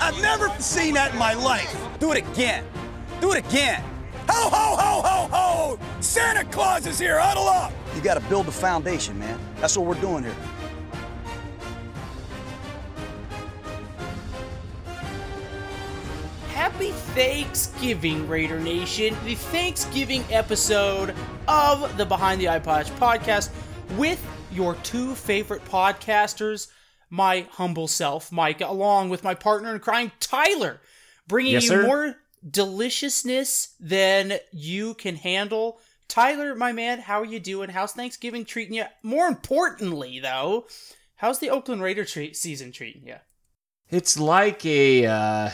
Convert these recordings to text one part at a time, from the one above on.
I've never seen that in my life. Do it again. Do it again. Ho, ho, ho, ho, ho! Santa Claus is here. Huddle up. You got to build the foundation, man. That's what we're doing here. Happy Thanksgiving, Raider Nation. The Thanksgiving episode of the Behind the Eye Patch podcast with your two favorite podcasters, my humble self, Mike, along with my partner in crime, Tyler, bringing Yes, you sir. more deliciousness than you can handle. Tyler, my man, how are you doing? How's Thanksgiving treating you? More importantly, though, how's the Oakland Raider treat season treating you? It's like a, uh,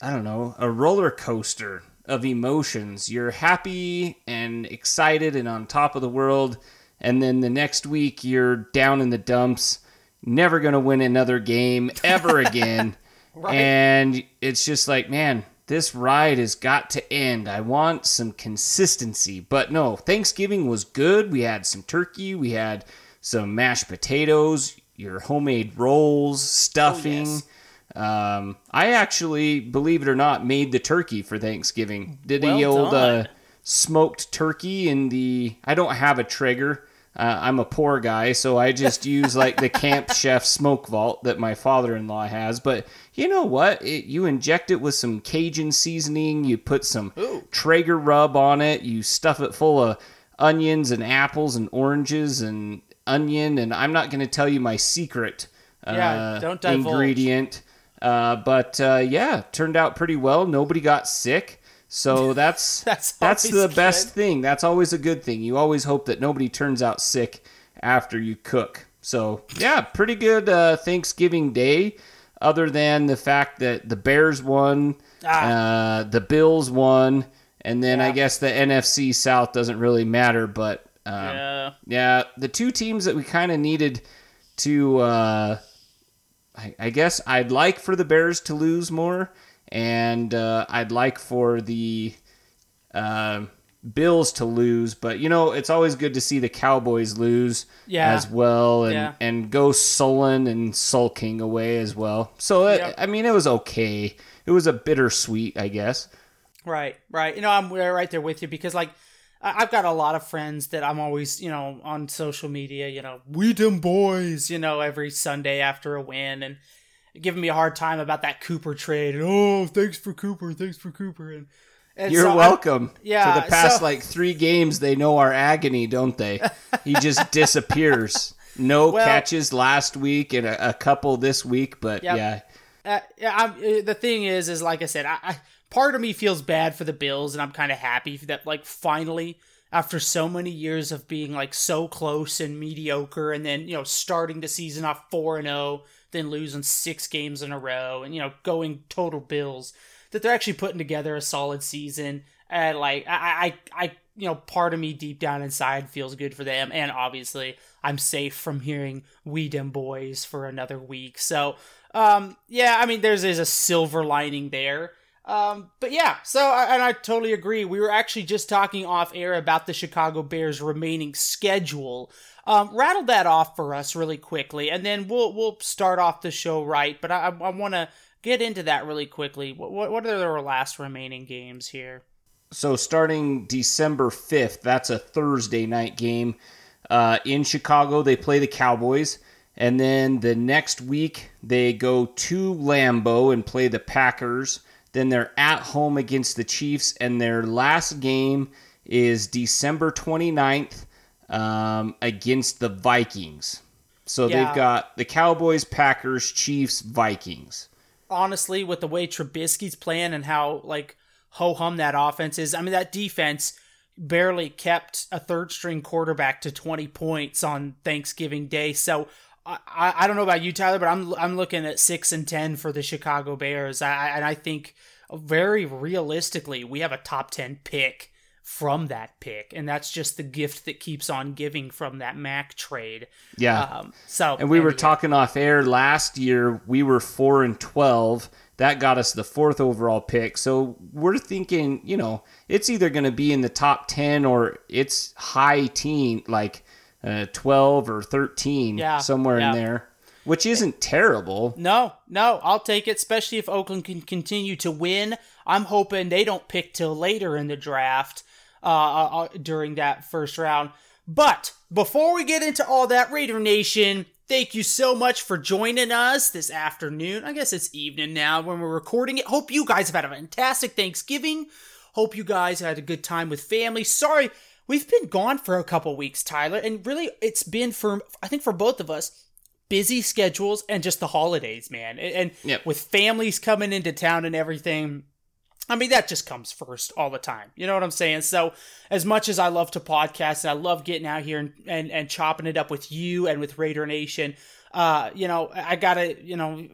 I don't know, a roller coaster of emotions. You're happy and excited and on top of the world, and then the next week you're down in the dumps, never going to win another game ever again. Right. And it's just like, man, this ride has got to end. I want some consistency. But no, Thanksgiving was good. We had some turkey, we had some mashed potatoes, your homemade rolls, stuffing. yes. Um, I actually, believe it or not, made the turkey for Thanksgiving. Did the Well old uh, smoked turkey in the. I don't have a Traeger. Uh, I'm a poor guy, so I just use like the Camp Chef smoke vault that my father-in-law has. But you know what? It, you inject it with some Cajun seasoning. You put some Ooh. Traeger rub on it. You stuff it full of onions and apples and oranges and onion. And I'm not going to tell you my secret uh, Yeah, don't divulge. ingredient. Uh, but uh, yeah, turned out pretty well. Nobody got sick. So that's That's that's the best thing. That's always a good thing. You always hope that nobody turns out sick after you cook. So yeah, pretty good uh, Thanksgiving Day. Other than the fact that the Bears won, Ah. uh, the Bills won, and then I guess the NFC South doesn't really matter. But um, Yeah. yeah, the two teams that we kind of needed to, uh, I, I guess I'd like for the Bears to lose more, and uh, I'd like for the uh, Bills to lose. But you know, it's always good to see the Cowboys lose Yeah. as well, and Yeah. and go sullen and sulking away as well. So it, Yep. I mean, it was okay. It was a bittersweet, I guess. Right, right. You know, I'm right there with you because, like, I've got a lot of friends that I'm always, you know, on social media, you know, we them boys, you know, every Sunday after a win and giving me a hard time about that Cooper trade. And, oh, thanks for Cooper, thanks for Cooper. And, and You're so I- welcome. yeah, For the past so- like three games, they know our agony, don't they? He just disappears. No Well- catches last week and a, a couple this week, but Yep. yeah. Uh, yeah, I'm, uh, the thing is, is like I said, I, I part of me feels bad for the Bills, and I'm kind of happy that like finally, after so many years of being like so close and mediocre, and then you know starting the season off four and zero, then losing six games in a row, and you know going total Bills, that they're actually putting together a solid season, and like I, I, I you know, part of me deep down inside feels good for them, and obviously I'm safe from hearing "We Dem Boys" for another week. So, um, yeah, I mean, there's there's a silver lining there. Um, but yeah, so and I totally agree. We were actually just talking off air about the Chicago Bears' remaining schedule. Um, rattle that off for us really quickly, and then we'll we'll start off the show right. But I I want to get into that really quickly. What what are their last remaining games here? So starting December 5th, that's a Thursday night game uh, in Chicago. They play the Cowboys. And then the next week, they go to Lambeau and play the Packers. Then they're at home against the Chiefs. And their last game is December 29th um, against the Vikings. So Yeah. they've got the Cowboys, Packers, Chiefs, Vikings. honestly, with the way Trubisky's playing and how like ho hum that offense is, I mean that defense barely kept a third string quarterback to 20 points on Thanksgiving Day. So I, I don't know about you, Tyler, but I'm I'm looking at six and ten for the Chicago Bears. I, and I think very realistically, we have a top ten pick from that pick, and that's just the gift that keeps on giving from that Mack trade. Yeah. Um, so, and we were yeah. talking off air last year. We were four and twelve. That got us the fourth overall pick. So we're thinking, you know, it's either going to be in the top ten or it's high teen, like uh, twelve or thirteen, Yeah, somewhere yeah. in there, which isn't terrible. No, no, I'll take it, especially if Oakland can continue to win. I'm hoping they don't pick till later in the draft uh, uh, during that first round. But before we get into all that, Raider Nation, thank you so much for joining us this afternoon. I guess it's evening now when we're recording it. Hope you guys have had a fantastic Thanksgiving. Hope you guys had a good time with family. Sorry, we've been gone for a couple weeks, Tyler, and really it's been for, I think, for both of us busy schedules and just the holidays, man. And, and Yep. with families coming into town and everything, I mean, that just comes first all the time. You know what I'm saying? So, as much as I love to podcast and I love getting out here and, and, and chopping it up with you and with Raider Nation, uh, you know, I gotta, you know,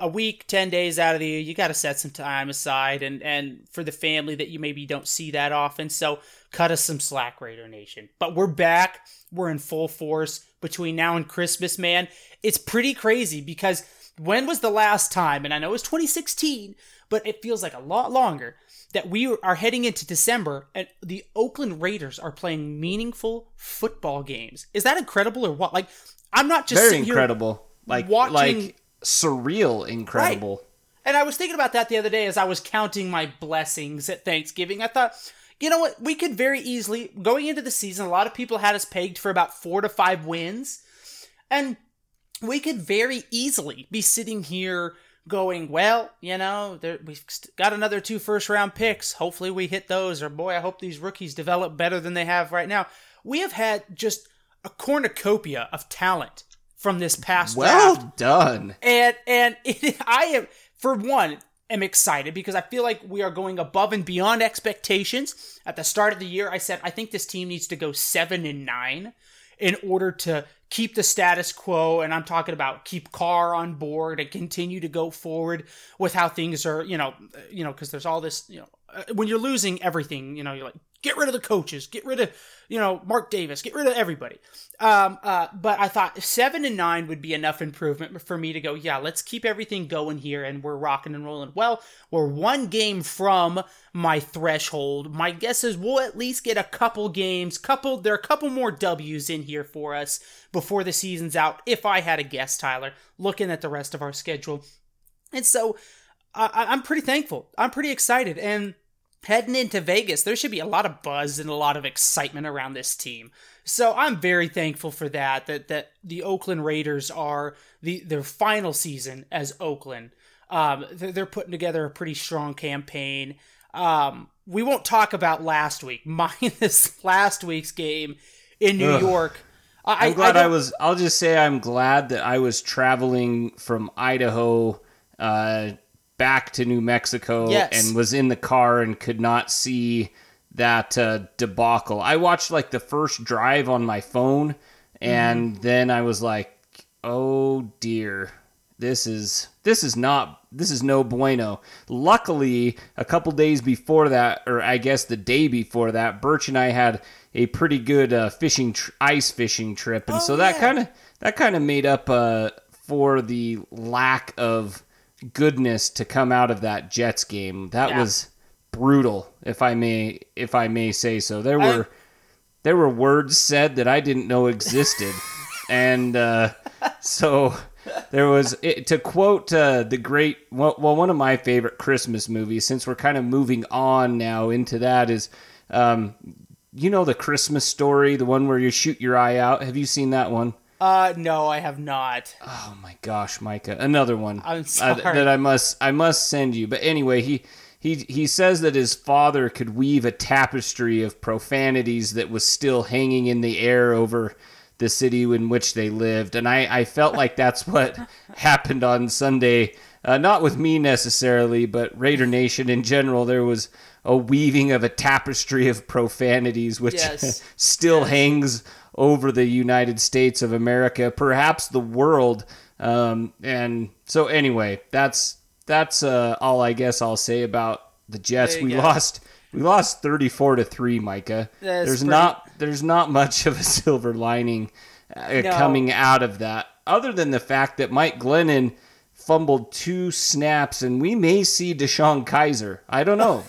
a week, 10 days out of the year, you gotta set some time aside and, and for the family that you maybe don't see that often. So, cut us some slack, Raider Nation. But we're back. We're in full force between now and Christmas, man. It's pretty crazy because when was the last time, and I know it was 2016, but it feels like a lot longer, that we are heading into December and the Oakland Raiders are playing meaningful football games. Is that incredible or what? Like, I'm not just Very incredible. Like watching- like surreal incredible. and I was thinking about that the other day as I was counting my blessings at Thanksgiving. I thought, you know what? We could very easily, going into the season, a lot of people had us pegged for about four to five wins. And we could very easily be sitting here going, well, you know, there, we've got another two first round picks. Hopefully we hit those. Or boy, I hope these rookies develop better than they have right now. We have had just a cornucopia of talent from this past Well draft done. and and it, I am for one am excited because I feel like we are going above and beyond expectations. At the start of the year, I said I think this team needs to go seven and nine in order to keep the status quo. And I'm talking about keep Carr on board and continue to go forward with how things are. You know, you know, because there's all this. You know, uh, when you're losing everything, you know, you're like get rid of the coaches, get rid of you know Mark Davis, get rid of everybody. Um, uh, but I thought seven and nine would be enough improvement for me to go, yeah, let's keep everything going here and we're rocking and rolling. Well, we're one game from my threshold. My guess is we'll at least get a couple games, couple there are a couple more W's in here for us before the season's out. If I had a guess, Tyler, looking at the rest of our schedule. And so I, I'm pretty thankful. I'm pretty excited. And heading into Vegas, there should be a lot of buzz and a lot of excitement around this team. So I'm very thankful for that. That that the Oakland Raiders are the their final season as Oakland. Um, they're, putting together a pretty strong campaign. Um, we won't talk about last week, minus last week's game in New Ugh. York. I, I'm glad I, don't- was. I'll just say I'm glad that I was traveling from Idaho uh, back to New Mexico Yes. and was in the car and could not see that uh, debacle. I watched like the first drive on my phone, and then I was like, "Oh dear, this is this is not this is no bueno." Luckily, a couple days before that, or I guess the day before that, Birch and I had a pretty good uh, fishing tr- ice fishing trip, and Oh, so that yeah. kind of that kind of made up uh, for the lack of goodness to come out of that Jets game. That Yeah. was brutal, if I may if I may say so. There I- were there were words said that I didn't know existed, and uh, so there was it, to quote uh, the great well, well one of my favorite Christmas movies. Since we're kind of moving on now into that is. Um, you know the Christmas story, the one where you shoot your eye out. Have you seen that one? Uh, no, I have not. Oh my gosh, Micah, another one I'm uh, that I must I must send you. But anyway, he he he says that his father could weave a tapestry of profanities that was still hanging in the air over the city in which they lived, and I I felt like that's what happened on Sunday. Uh, not with me necessarily, but Raider Nation in general. There was a weaving of a tapestry of profanities, which Yes. still hangs over the United States of America, perhaps the world. Um, and so anyway, that's that's uh, all I guess I'll say about the Jets. We go. lost we lost 34 to 3, Micah. That's there's pretty- not there's not much of a silver lining uh, No. coming out of that other than the fact that Mike Glennon fumbled two snaps and we may see DeShone Kizer. I don't know.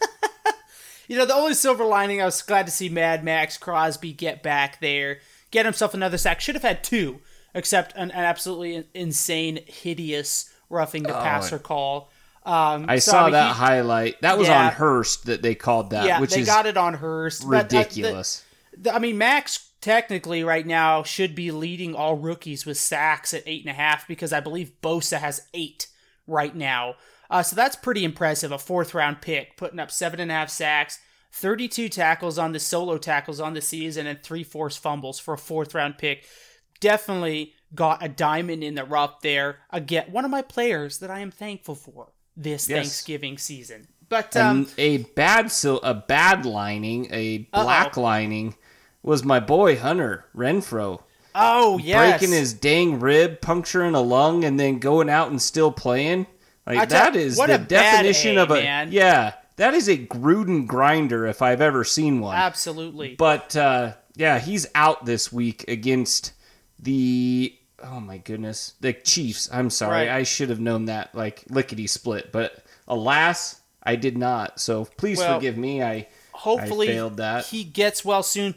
You know, the only silver lining, I was glad to see Mad Max Crosby get back there, get himself another sack. Should have had two, except an, an absolutely insane, hideous roughing the passer call. Um, I so, saw mean, that he- highlight. That was Yeah. on Hurst that they called that, yeah, which they is got it on Hurst. but, uh, the- ridiculous. the- I mean, Max technically right now should be leading all rookies with sacks at eight and a half because I believe Bosa has eight right now. Uh, so that's pretty impressive. A fourth round pick putting up seven and a half sacks, 32 tackles on the solo tackles on the season, and three forced fumbles for a fourth round pick. Definitely got a diamond in the rough there. Again, one of my players that I am thankful for this Yes. Thanksgiving season. But um, a bad so a bad lining, a black lining, was my boy Hunter Renfrow oh yes, breaking his dang rib, puncturing a lung, and then going out and still playing. Like that is what the a bad definition A, of a man. yeah. That is a Gruden grinder if I've ever seen one. absolutely. But uh, yeah, he's out this week against the oh my goodness, the Chiefs. I'm sorry, Right. I should have known that like lickety split, but alas, I did not. So please Well, forgive me. I hopefully I failed that. he gets well soon.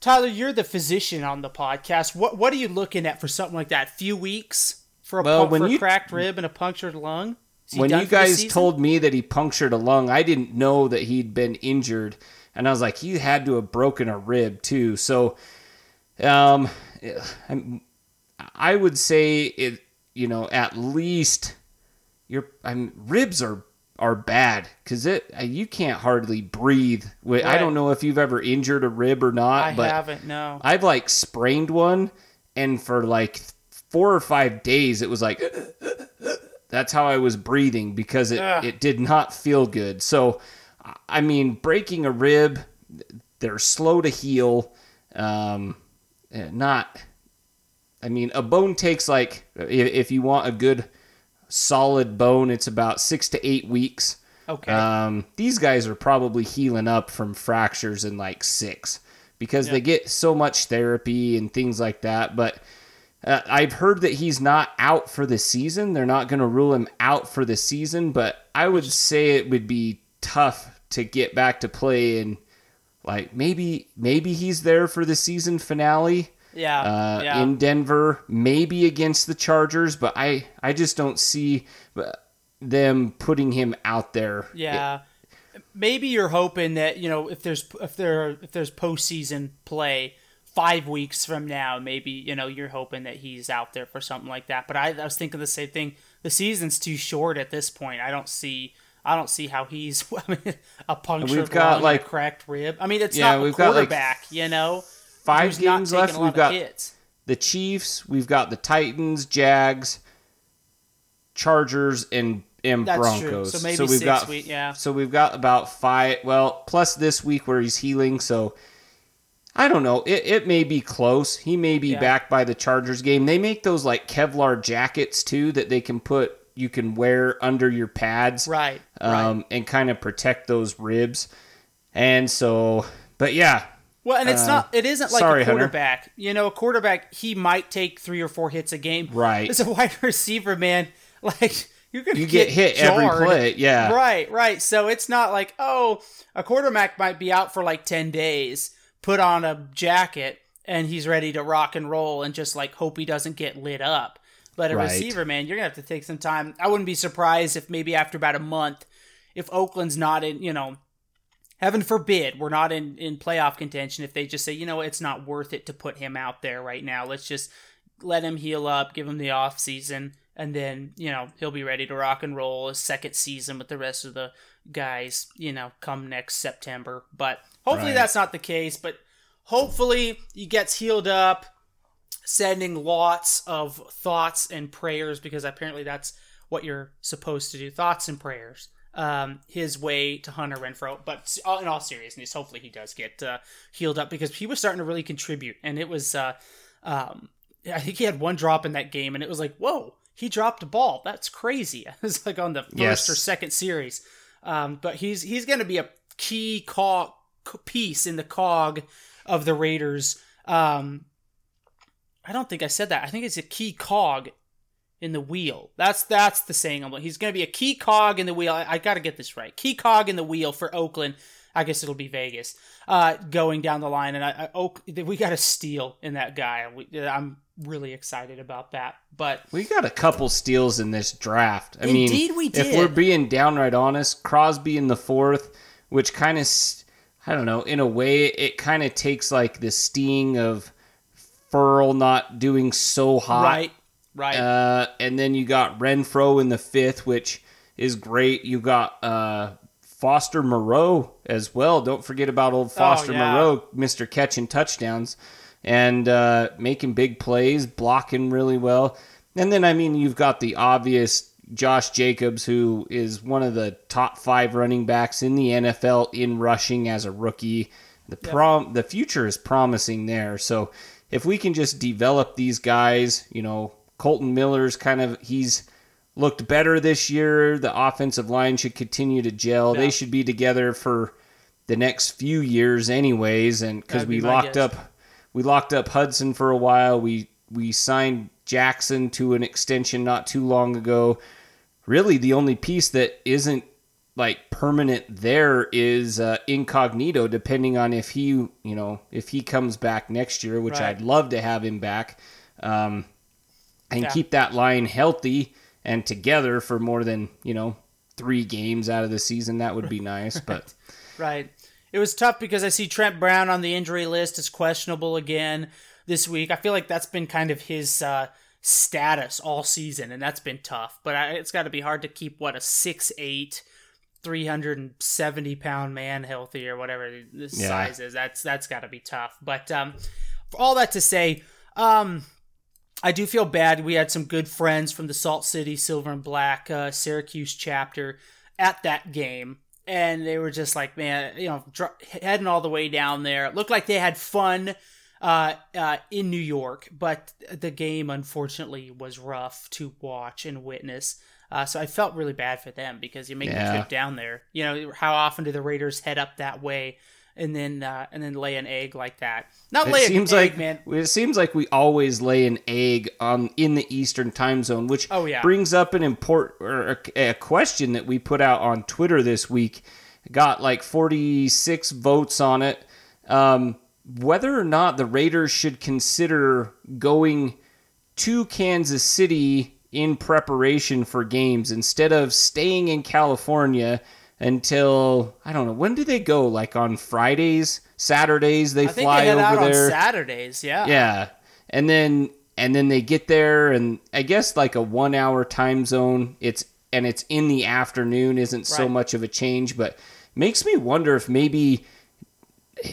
Tyler, you're the physician on the podcast. What what are you looking at for something like that? Few weeks for a, Well, when for a you- cracked rib and a punctured lung. When you guys told me that he punctured a lung, I didn't know that he'd been injured, and I was like, he had to have broken a rib too. So, um, I'm, would say it. You know, at least your I'm ribs are are bad because it you can't hardly breathe. Wi- I don't know if you've ever injured a rib or not, I but haven't. No. I've like sprained one, and for like four or five days, it was like that's how I was breathing because it, Ugh. it did not feel good. So, I mean, breaking a rib, they're slow to heal. Um, eh, not, I mean, a bone takes like, if, if you want a good solid bone, it's about six to eight weeks. Okay. Um, these guys are probably healing up from fractures in like six because they get so much therapy and things like that. But uh, I've heard that he's not out for the season. They're not going to rule him out for the season, but I would say it would be tough to get back to play and like maybe maybe he's there for the season finale yeah. uh, yeah. in Denver, maybe against the Chargers, but I I just don't see uh, them putting him out there. Yeah. Maybe you're hoping that you know if there's if there if there's postseason play five weeks from now, maybe you know you're hoping that he's out there for something like that. But I, I was thinking the same thing. The season's too short at this point. I don't see I don't see how he's I mean, a punctured we've got, and a like- cracked rib. I mean, it's Yeah, not a we've got, like, quarterback, you know. Five games left. We've got hits. the Chiefs, we've got the Titans, Jags, Chargers, and and That's true. Broncos. So maybe we've six got week- yeah. So we've got about five. Well, plus this week where he's healing. So I don't know. It it may be close. He may be Yeah. back by the Chargers game. They make those like Kevlar jackets too that they can put you can wear under your pads. Right. right. Um, and kind of protect those ribs. And so, but yeah, Well, and it's Uh, not. It isn't like sorry, a Hunter. quarterback. You know, a quarterback he might take three or four hits a game. Right. As a wide receiver, man, like you're gonna you get hit every play. Yeah. Right, right. So it's not like oh, a quarterback might be out for like ten days, put on a jacket, and he's ready to rock and roll, and just like hope he doesn't get lit up. But a Right. receiver, man, you're gonna have to take some time. I wouldn't be surprised if maybe after about a month, if Oakland's not in, you know, heaven forbid we're not in in playoff contention if they just say you know it's not worth it to put him out there right now let's just let him heal up give him the off season and then you know he'll be ready to rock and roll his second season with the rest of the guys you know come next september but hopefully Right. that's not the case but hopefully he gets healed up sending lots of thoughts and prayers because apparently that's what you're supposed to do thoughts and prayers um, his way to Hunter Renfrow. But in all seriousness, hopefully he does get uh, healed up because he was starting to really contribute, and it was. Uh, um, I think he had one drop in that game, and it was like, whoa, he dropped a ball. That's crazy. It was like on the first Yes. or second series. Um, but he's he's going to be a key cog piece in the cog of the Raiders. Um, I don't think I said that. I think it's a key cog in the wheel. That's that's the saying. He's going to be a key cog in the wheel. I, I got to get this right. Key cog in the wheel for Oakland. I guess it'll be Vegas. Uh, going down the line, and I, I Oak, we got a steal in that guy. We, I'm really excited about that. But We got a couple steals in this draft. I Indeed mean, we if we're being downright honest, Crosby in the fourth, which kind of, I don't know, in a way, it kind of takes like the sting of Ferrell not doing so hot. right, right, Uh, and then you got Renfrow in the fifth, which is great. You got uh, Foster Moreau as well. Don't forget about old Foster Oh, yeah. Moreau, Mr. Catching touchdowns and uh, making big plays, blocking really well. And then, I mean, you've got the obvious Josh Jacobs, who is one of the top five running backs in the NFL in rushing as a rookie. The prom, the future is promising there. So if we can just develop these guys, you know, Kolton Miller's kind of he's looked better this year. The offensive line should continue to gel. Yeah. They should be together for the next few years, anyways. And because we be locked guess. up, we locked up Hudson for a while. We we signed Jackson to an extension not too long ago. Really, the only piece that isn't like permanent there is uh, incognito depending on if he you know if he comes back next year which Right. i'd love to have him back um, and Yeah. keep that line healthy and together for more than you know three games out of the season that would be nice but right. It was tough because I see Trent Brown on the injury list is questionable again this week. I feel like that's been kind of his uh, status all season, and that's been tough. But I, it's got to be hard to keep what a six eight. 370 pound man healthy or whatever the Yeah. size is that's that's got to be tough but um for all that to say um I do feel bad. We had some good friends from the Salt City Silver and Black uh, Syracuse chapter at that game, and they were just like, man, you know, dr- heading all the way down there. It looked like they had fun uh, uh, in New York, but the game unfortunately was rough to watch and witness. Uh, so I felt really bad for them because you make Yeah. the trip down there. You know, how often do the Raiders head up that way? And then, uh, and then lay an egg like that. Not lay it seems egg, like man. it seems like we always lay an egg on in the eastern time zone which Oh, yeah. brings up an important or a, a question that we put out on twitter this week got like 46 votes on it um, whether or not the raiders should consider going to kansas city in preparation for games instead of staying in california until i don't know when do they go like on fridays saturdays they fly they over out there on Saturdays. Yeah. yeah. And then and then they get there and I guess like a 1 hour time zone it's and it's in the afternoon isn't so much of a change but makes me wonder if maybe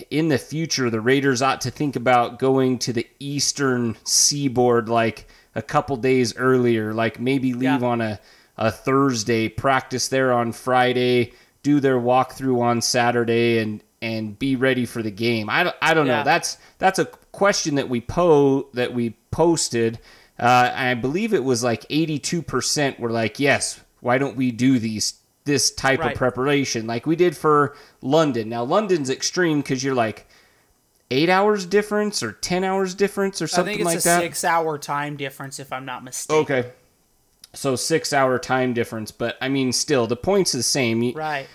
in the future the Raiders ought to think about going to the eastern seaboard like a couple days earlier like maybe leave Yeah. on a a Thursday practice there on Friday do their walkthrough on Saturday and and be ready for the game. I don't, I don't Yeah. know. That's that's a question that we po that we posted. Uh, I believe it was like 82% were like, yes, why don't we do these this type Right. of preparation like we did for London. Now London's extreme because you're like eight hours difference or 10 hours difference or I something think it's like a that. six hour time difference, if I'm not mistaken. Okay. So six hour time difference, but I mean, still, the point's the same. Right.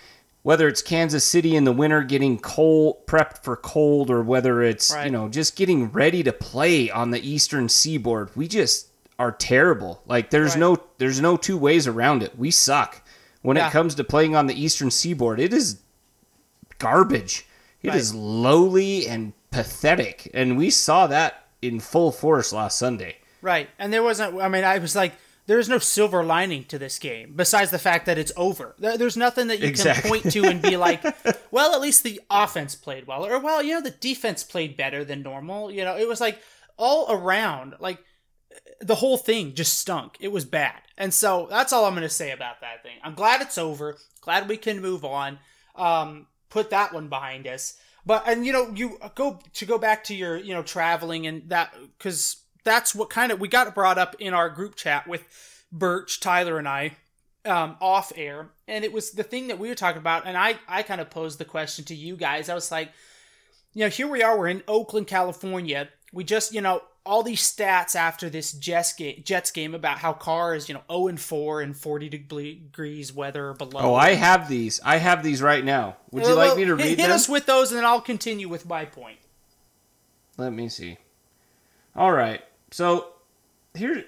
Whether it's Kansas City in the winter getting cold, prepped for cold, or whether it's Right. you know just getting ready to play on the Eastern Seaboard, we just are terrible. Like there's Right. no there's no two ways around it. We suck when Yeah. it comes to playing on the Eastern Seaboard. It is garbage. It is Right. lowly and pathetic, and we saw that in full force last Sunday. Right. And there wasn't, I mean, I was like, there's no silver lining to this game besides the fact that it's over. There's nothing that you Exactly. can point to and be like, well, at least the offense played well. Or, well, you know, the defense played better than normal. You know, it was like all around, like, the whole thing just stunk. It was bad. And so that's all I'm going to say about that thing. I'm glad it's over. Glad we can move on. Um, put that one behind us. But and you know you go to go back to your you know traveling and that because that's what kind of we got brought up in our group chat with Birch, Tyler, and I um, off air, and it was the thing that we were talking about. And I I kind of posed the question to you guys. I was like, you know, here we are. We're in Oakland, California. We just you know all these stats after this Jets game, Jets game about how Carr is, you know, 0 and 4 and 40 degrees weather below. Oh, I have these. I have these right now. Would you well, like me to read hit, them? Hit us with those, and then I'll continue with my point. Let me see. All right. So here,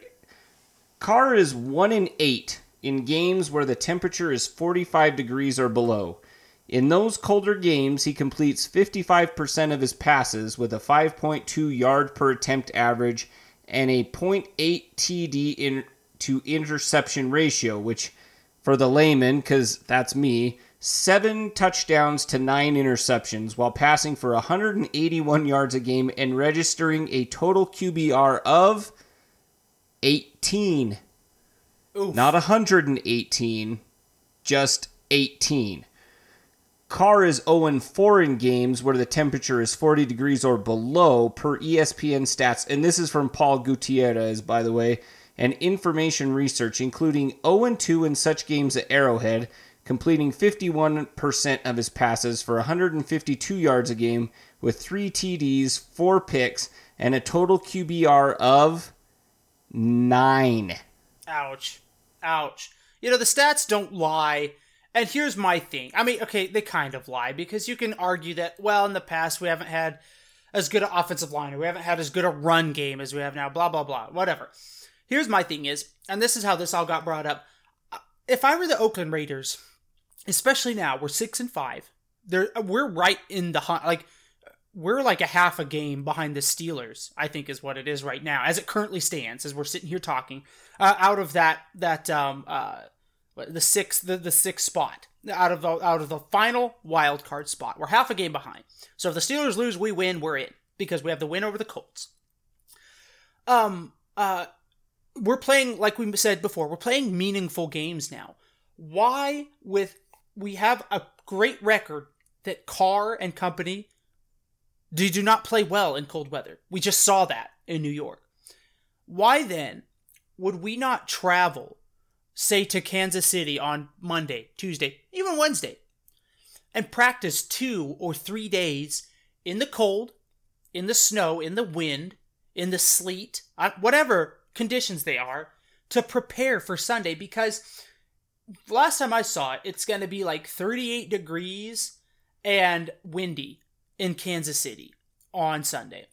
Carr is one in eight in games where the temperature is 45 degrees or below. In those colder games, he completes 55% of his passes with a 5.2 yard per attempt average and a 0.8 TD in, to interception ratio, which for the layman, because that's me, seven touchdowns to nine interceptions while passing for 181 yards a game and registering a total QBR of 18. Oof. Not 118, just 18. Carr is 0 4 in games where the temperature is 40 degrees or below per ESPN stats. And this is from Paul Gutierrez, by the way, and information research, including 0 2 in such games at Arrowhead, completing 51% of his passes for 152 yards a game with three TDs, four picks, and a total QBR of nine. Ouch. Ouch. You know, the stats don't lie and here's my thing. I mean, okay, they kind of lie because you can argue that, well, in the past we haven't had as good an offensive line or we haven't had as good a run game as we have now, blah, blah, blah, whatever. Here's my thing is, and this is how this all got brought up. If I were the Oakland Raiders, especially now, we're six and five. They're, we're right in the hunt. Like, we're like a half a game behind the Steelers, I think is what it is right now, as it currently stands, as we're sitting here talking. Uh, out of that, that, um, uh, the sixth the, the sixth spot out of the out of the final wild card spot. We're half a game behind. So if the Steelers lose, we win, we're in because we have the win over the Colts. Um uh we're playing like we said before, we're playing meaningful games now. Why with we have a great record that Carr and company do, not play well in cold weather. We just saw that in New York. Why then would we not travel say to Kansas City on Monday, Tuesday, even Wednesday, and practice two or three days in the cold, in the snow, in the wind, in the sleet, uh, whatever conditions they are, to prepare for Sunday because last time I saw it, it's going to be like 38 degrees and windy in Kansas City on Sunday.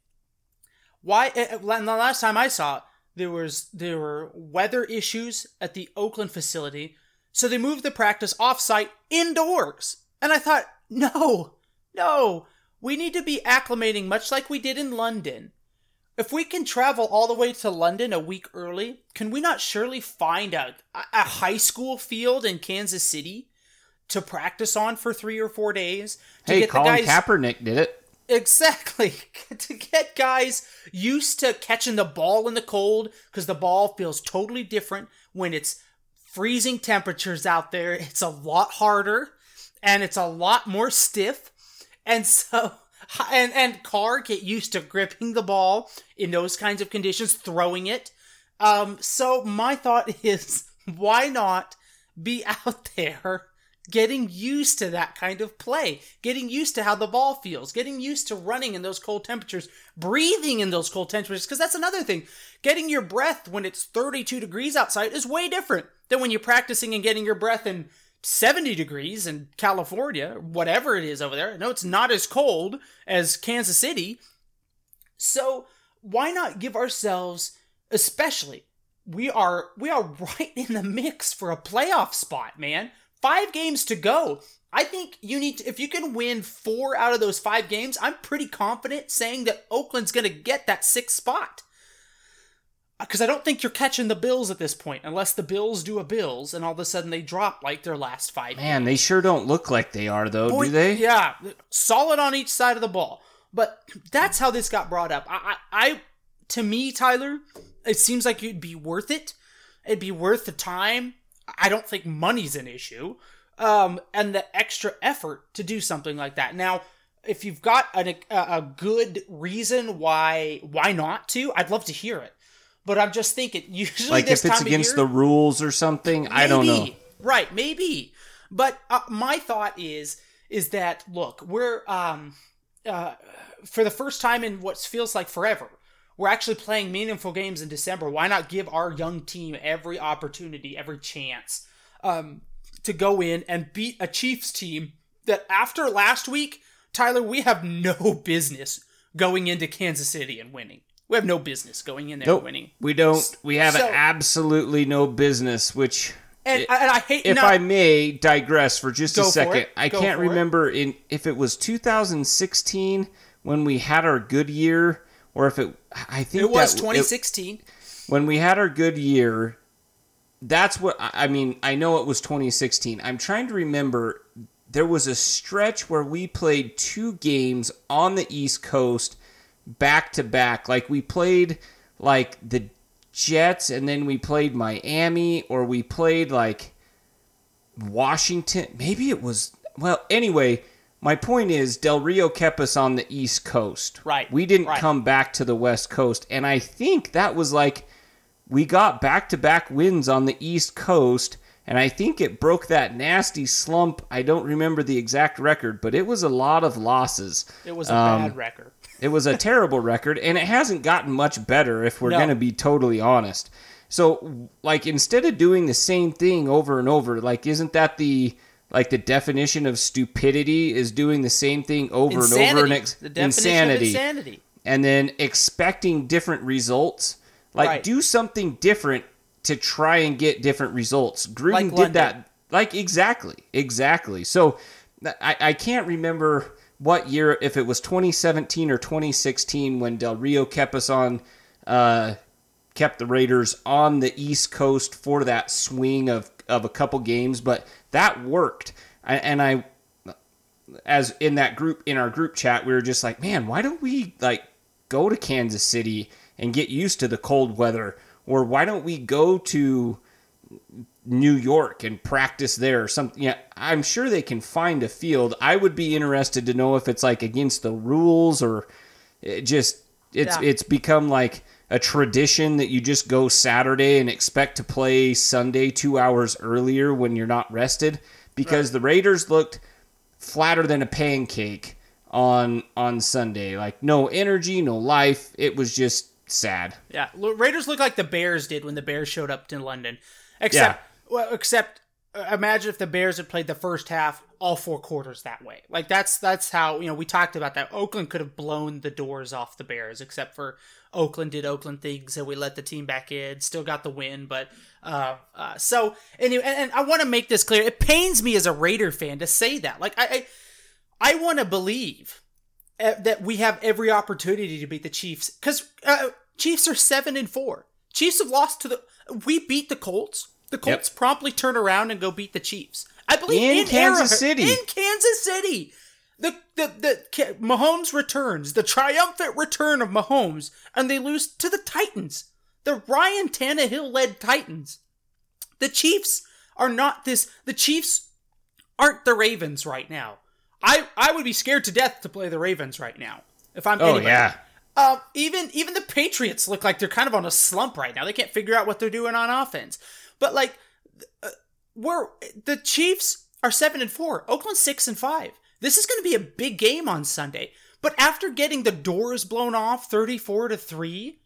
Why? Eh, eh, the last time I saw it, there was there were weather issues at the Oakland facility, so they moved the practice offsite indoors. And I thought, no, no, we need to be acclimating much like we did in London. If we can travel all the way to London a week early, can we not surely find a, a high school field in Kansas City to practice on for three or four days? To hey, get Colin the guys... Kaepernick did it. Exactly. to get guys used to catching the ball in the cold because the ball feels totally different when it's freezing temperatures out there. It's a lot harder and it's a lot more stiff. And so and and Carr get used to gripping the ball in those kinds of conditions, throwing it. Um so my thought is why not be out there getting used to that kind of play, getting used to how the ball feels, getting used to running in those cold temperatures, breathing in those cold temperatures. Because that's another thing. Getting your breath when it's 32 degrees outside is way different than when you're practicing and getting your breath in 70 degrees in California, whatever it is over there. No, it's not as cold as Kansas City. So why not give ourselves, especially, we are we are right in the mix for a playoff spot, man five games to go. I think you need to, if you can win four out of those five games, I'm pretty confident saying that Oakland's going to get that sixth spot. Because I don't think you're catching the Bills at this point, unless the Bills do a Bills and all of a sudden they drop like their last five. Man, games. they sure don't look like they are, though, Boy, do they? Yeah, solid on each side of the ball. But that's how this got brought up. I, I, I to me, Tyler, it seems like it'd be worth it. It'd be worth the time. I don't think money's an issue. Um, and the extra effort to do something like that. Now, if you've got a, a good reason why why not to, I'd love to hear it. But I'm just thinking, usually like if it's against of the rules or something, I don't know. Right, maybe. But uh, my thought is is that look, we're um uh for the first time in what feels like forever, we're actually playing meaningful games in December. Why not give our young team every opportunity, every chance um to go in and beat a Chiefs team that after last week, Tyler, we have no business going into Kansas City and winning. We have no business going in there Nope, winning. we don't. We have So- absolutely no business. Which, And, and I hate if now- I may digress for just a second, it. I Go can't for it. remember in if it was 2016 when we had our good year, or if it. I think it was that- 2016. when we had our good year, that's what I mean. I know it was 2016. I'm trying to remember. There was a stretch where we played two games on the East Coast back to back. Like we played like the Jets and then we played Miami or we played like Washington. Maybe it was well, anyway, my point is Del Rio kept us on the East Coast. Right, We didn't right. come back to the West Coast. And I think that was like we got back to back wins on the East Coast. And I think it broke that nasty slump. I don't remember the exact record, but it was a lot of losses. It was a Um, bad record. It was a terrible record, and it hasn't gotten much better if we're No. going to be totally honest. So, like, instead of doing the same thing over and over, like, isn't that the like the definition of stupidity is doing the same thing over and over and ex- insanity, insanity. and then expecting different results? Like, Right. do something different to try and get different results. Gruden Like did London. that. Like exactly, exactly. So I, I can't remember what year, if it was 2017 or 2016, when Del Rio kept us on, uh, kept the Raiders on the East Coast for that swing of of a couple games, but that worked. I, and I, as in that group in our group chat, we were just like, man, why don't we like go to Kansas City and get used to the cold weather, or why don't we go to New York and practice there or something. Yeah, I'm sure they can find a field. I would be interested to know if it's like against the rules or it just it's Yeah. it's become like a tradition that you just go Saturday and expect to play Sunday 2 hours earlier when you're not rested because the Raiders looked flatter than a pancake on on Sunday. Like no energy, no life. It was just sad. Yeah, Raiders look like the Bears did when the Bears showed up to London. Except, well, except uh, imagine if the Bears had played the first half all four quarters that way. Like that's that's how you know we talked about that. Oakland could have blown the doors off the Bears, except for Oakland did Oakland things and we let the team back in. Still got the win, but uh, uh so anyway, and, and I want to make this clear. It pains me as a Raider fan to say that. Like I I, I want to believe uh, that we have every opportunity to beat the Chiefs because uh, Chiefs are seven and four. Chiefs have lost to the. We beat the Colts. The Colts promptly turn around and go beat the Chiefs. I believe In in, Kansas Arrowhead- City. In Kansas City, the the the Mahomes returns the triumphant return of Mahomes, and they lose to the Titans, the Ryan Tannehill led Titans. The Chiefs are not this. The Chiefs aren't the Ravens right now. I I would be scared to death to play the Ravens right now if I'm Oh anybody. yeah. Um, even even the Patriots look like they're kind of on a slump right now. They can't figure out what they're doing on offense. But like, uh, we're the Chiefs are seven and four. Oakland six and five. This is going to be a big game on Sunday. But after getting the doors blown off, thirty-four to three,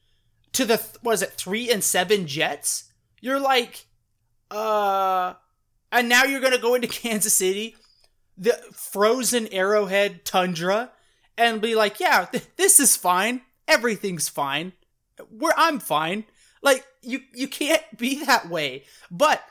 to the was it three and seven Jets, you're like, uh, and now you're going to go into Kansas City, the frozen Arrowhead tundra and be like, yeah, th- this is fine. Everything's fine. Where I'm fine. Like you you can't be that way. But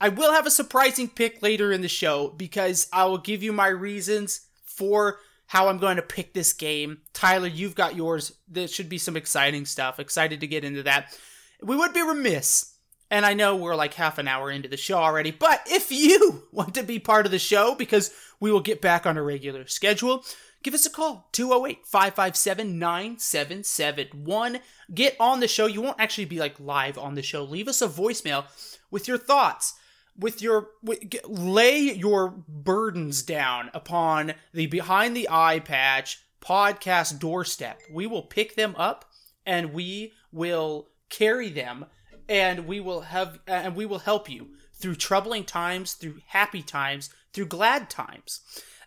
I will have a surprising pick later in the show because I will give you my reasons for how I'm going to pick this game. Tyler, you've got yours. There should be some exciting stuff. Excited to get into that. We would be remiss and I know we're like half an hour into the show already, but if you want to be part of the show, because we will get back on a regular schedule, give us a call 208-557-9771 get on the show. You won't actually be like live on the show. Leave us a voicemail with your thoughts with your with, lay your burdens down upon the behind the eye patch podcast doorstep. We will pick them up and we will carry them and we will have and we will help you through troubling times through happy times through glad times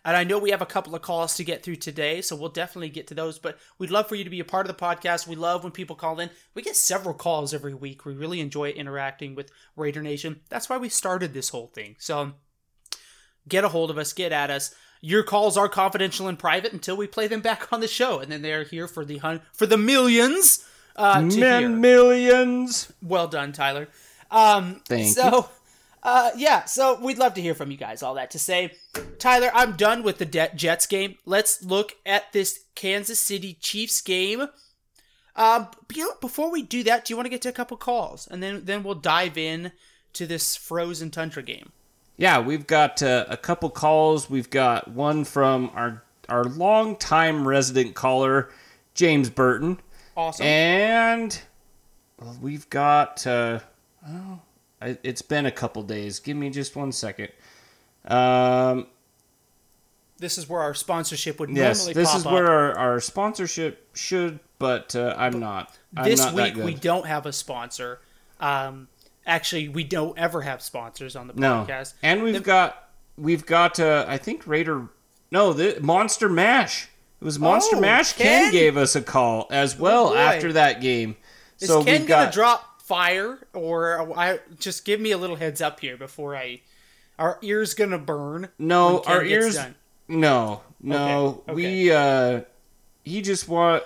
and I know we have a couple of calls to get through today, so we'll definitely get to those. But we'd love for you to be a part of the podcast. We love when people call in. We get several calls every week. We really enjoy interacting with Raider Nation. That's why we started this whole thing. So get a hold of us, get at us. Your calls are confidential and private until we play them back on the show, and then they're here for the hun- for the millions. Uh, to hear. millions. Well done, Tyler. Um, Thank so, you. Uh, yeah, so we'd love to hear from you guys. All that to say, Tyler, I'm done with the De- Jets game. Let's look at this Kansas City Chiefs game. Uh, before we do that, do you want to get to a couple calls, and then then we'll dive in to this frozen tundra game? Yeah, we've got uh, a couple calls. We've got one from our our longtime resident caller, James Burton. Awesome. And we've got. Uh, well, I, it's been a couple days. Give me just one second. Um, this is where our sponsorship would yes, normally this is up. where our, our sponsorship should, but uh, I'm not. I'm this not week we don't have a sponsor. Um, actually, we don't ever have sponsors on the podcast. no, and we've The- got we've got uh, I think Raider. No, the Monster Mash. It was Monster Oh, Mash. Ken? Ken gave us a call as well boy. after that game. Is so Ken we've gonna got drop fire, or I just give me a little heads up here before I? Our ears gonna burn. No, our ears. done. No, no. Okay. We uh, he just want.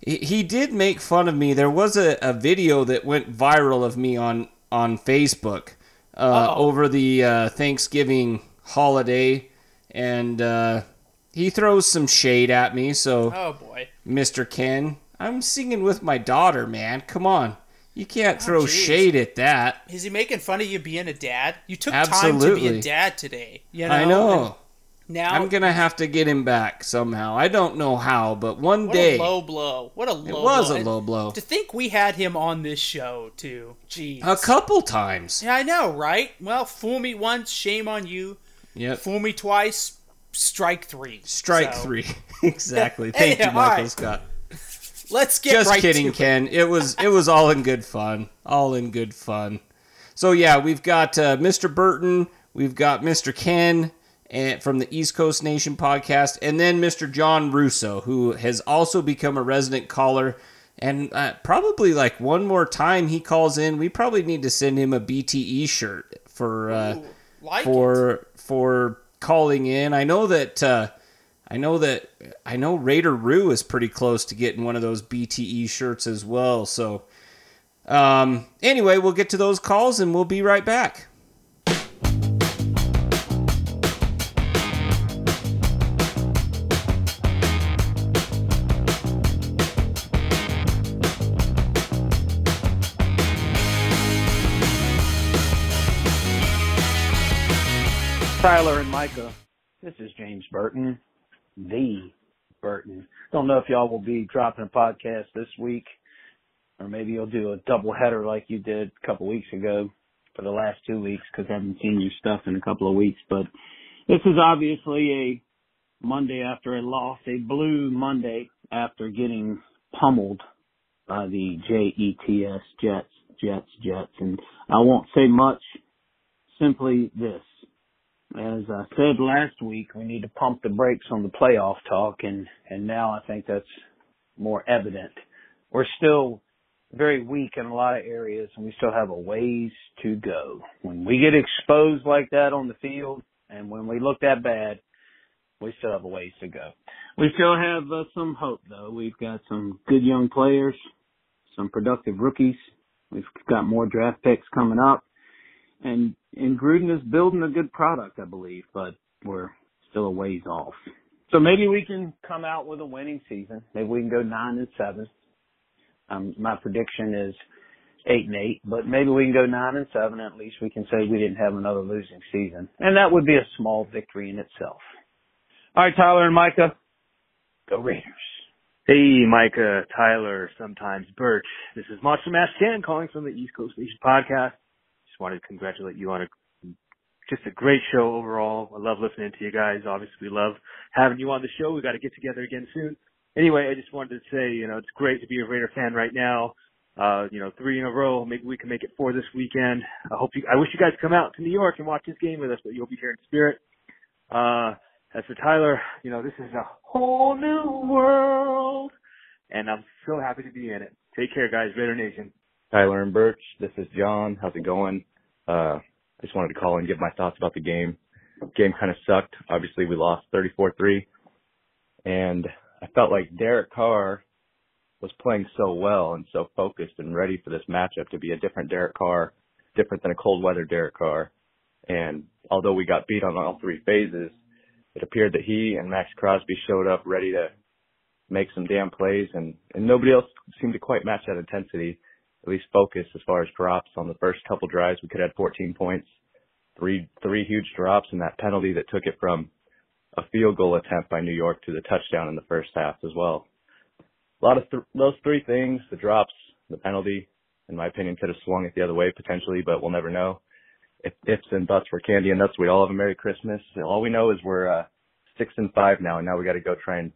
He, he did make fun of me. There was a, a video that went viral of me on on Facebook uh, over the uh, Thanksgiving holiday, and uh, he throws some shade at me. So, Oh boy. Mr. Ken, I'm singing with my daughter, man. Come on, you can't oh, throw Oh, jeez. shade at that. Is he making fun of you being a dad? You took time to be Absolutely. a dad today. You know. I know. And now I'm gonna have to get him back somehow. I don't know how, but one what day a low blow. What a low. it was blow. a low blow. To think we had him on this show too. Jeez. A couple times. Yeah, I know, right? Well, fool me once, shame on you. Yep. Fool me twice, strike three. Strike So, three. exactly. Thank Yeah, you, Michael right. Scott. Let's get Just right kidding, to it. Ken. It was it was all in good fun. All in good fun. So yeah, we've got uh, Mr. Burton, we've got Mr. Ken and from the East Coast Nation podcast, and then Mr. John Russo, who has also become a resident caller. And uh, probably like one more time he calls in, we probably need to send him a BTE shirt for uh, Ooh, like it. for for calling in. I know that uh, I know that I know Raider Roo is pretty close to getting one of those BTE shirts as well. So um, anyway, we'll get to those calls and we'll be right back. Tyler and Micah, this is James Burton, the Burton. Don't know if y'all will be dropping a podcast this week, or maybe you'll do a double header like you did a couple weeks ago for the last two weeks because I haven't seen your stuff in a couple of weeks. But this is obviously a Monday after a loss, a blue Monday after getting pummeled by the J-E-T-S Jets, Jets, Jets. And I won't say much, simply this as I said last week, we need to pump the brakes on the playoff talk, and and now I think that's more evident. We're still very weak in a lot of areas, and we still have a ways to go. When we get exposed like that on the field, and when we look that bad, we still have a ways to go. We still have uh, some hope, though. We've got some good young players, some productive rookies. We've got more draft picks coming up and and Gruden is building a good product, I believe, but we're still a ways off. So maybe we can come out with a winning season. Maybe we can go nine and seven. Um, my prediction is eight and eight, but maybe we can go nine and seven. At least we can say we didn't have another losing season, and that would be a small victory in itself. All right, Tyler and Micah, Go Raiders. Hey, Micah, Tyler, sometimes Birch. This is Monster Mash 10 calling from the East Coast Nation podcast. Just wanted to congratulate you on a just a great show overall. I love listening to you guys. Obviously, we love having you on the show. We got to get together again soon. Anyway, I just wanted to say, you know, it's great to be a Raider fan right now. Uh, you know, three in a row. Maybe we can make it four this weekend. I hope you, I wish you guys come out to New York and watch this game with us, but you'll be here in spirit. Uh, as for Tyler, you know, this is a whole new world and I'm so happy to be in it. Take care, guys. Raider Nation. Tyler and Birch, this is John. How's it going? Uh, I just wanted to call and give my thoughts about the game. Game kind of sucked. Obviously, we lost 34-3, and I felt like Derek Carr was playing so well and so focused and ready for this matchup to be a different Derek Carr, different than a cold weather Derek Carr. And although we got beat on all three phases, it appeared that he and Maxx Crosby showed up ready to make some damn plays and, and nobody else seemed to quite match that intensity at least focus as far as drops on the first couple drives. We could have 14 points, three three huge drops, and that penalty that took it from a field goal attempt by New York to the touchdown in the first half as well. A lot of th- those three things, the drops, the penalty, in my opinion, could have swung it the other way potentially, but we'll never know. If ifs and buts were candy and nuts, we all have a Merry Christmas. All we know is we're uh, six and five now, and now we got to go try and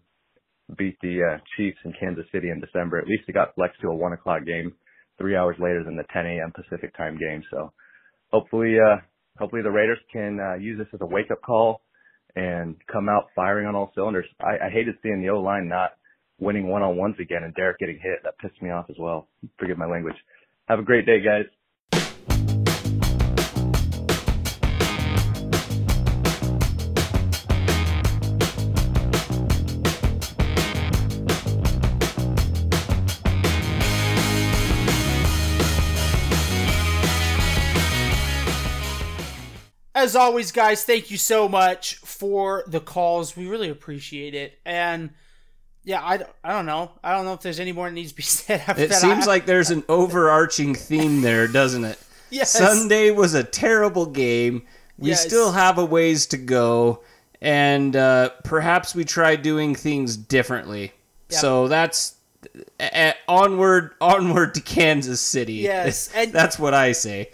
beat the uh, Chiefs in Kansas City in December. At least it got flexed to a one o'clock game three hours later than the 10 a.m. Pacific time game. So hopefully, uh, hopefully the Raiders can uh, use this as a wake up call and come out firing on all cylinders. I, I hated seeing the O line not winning one on ones again and Derek getting hit. That pissed me off as well. Forgive my language. Have a great day, guys. As always, guys, thank you so much for the calls. We really appreciate it. And yeah, I, I don't know. I don't know if there's any more that needs to be said after it that. seems I, like there's an overarching theme there, doesn't it? Yes. Sunday was a terrible game. We Yes. still have a ways to go, and uh, perhaps we try doing things differently. Yep. So that's onward, onward to Kansas City. Yes, and- that's what I say.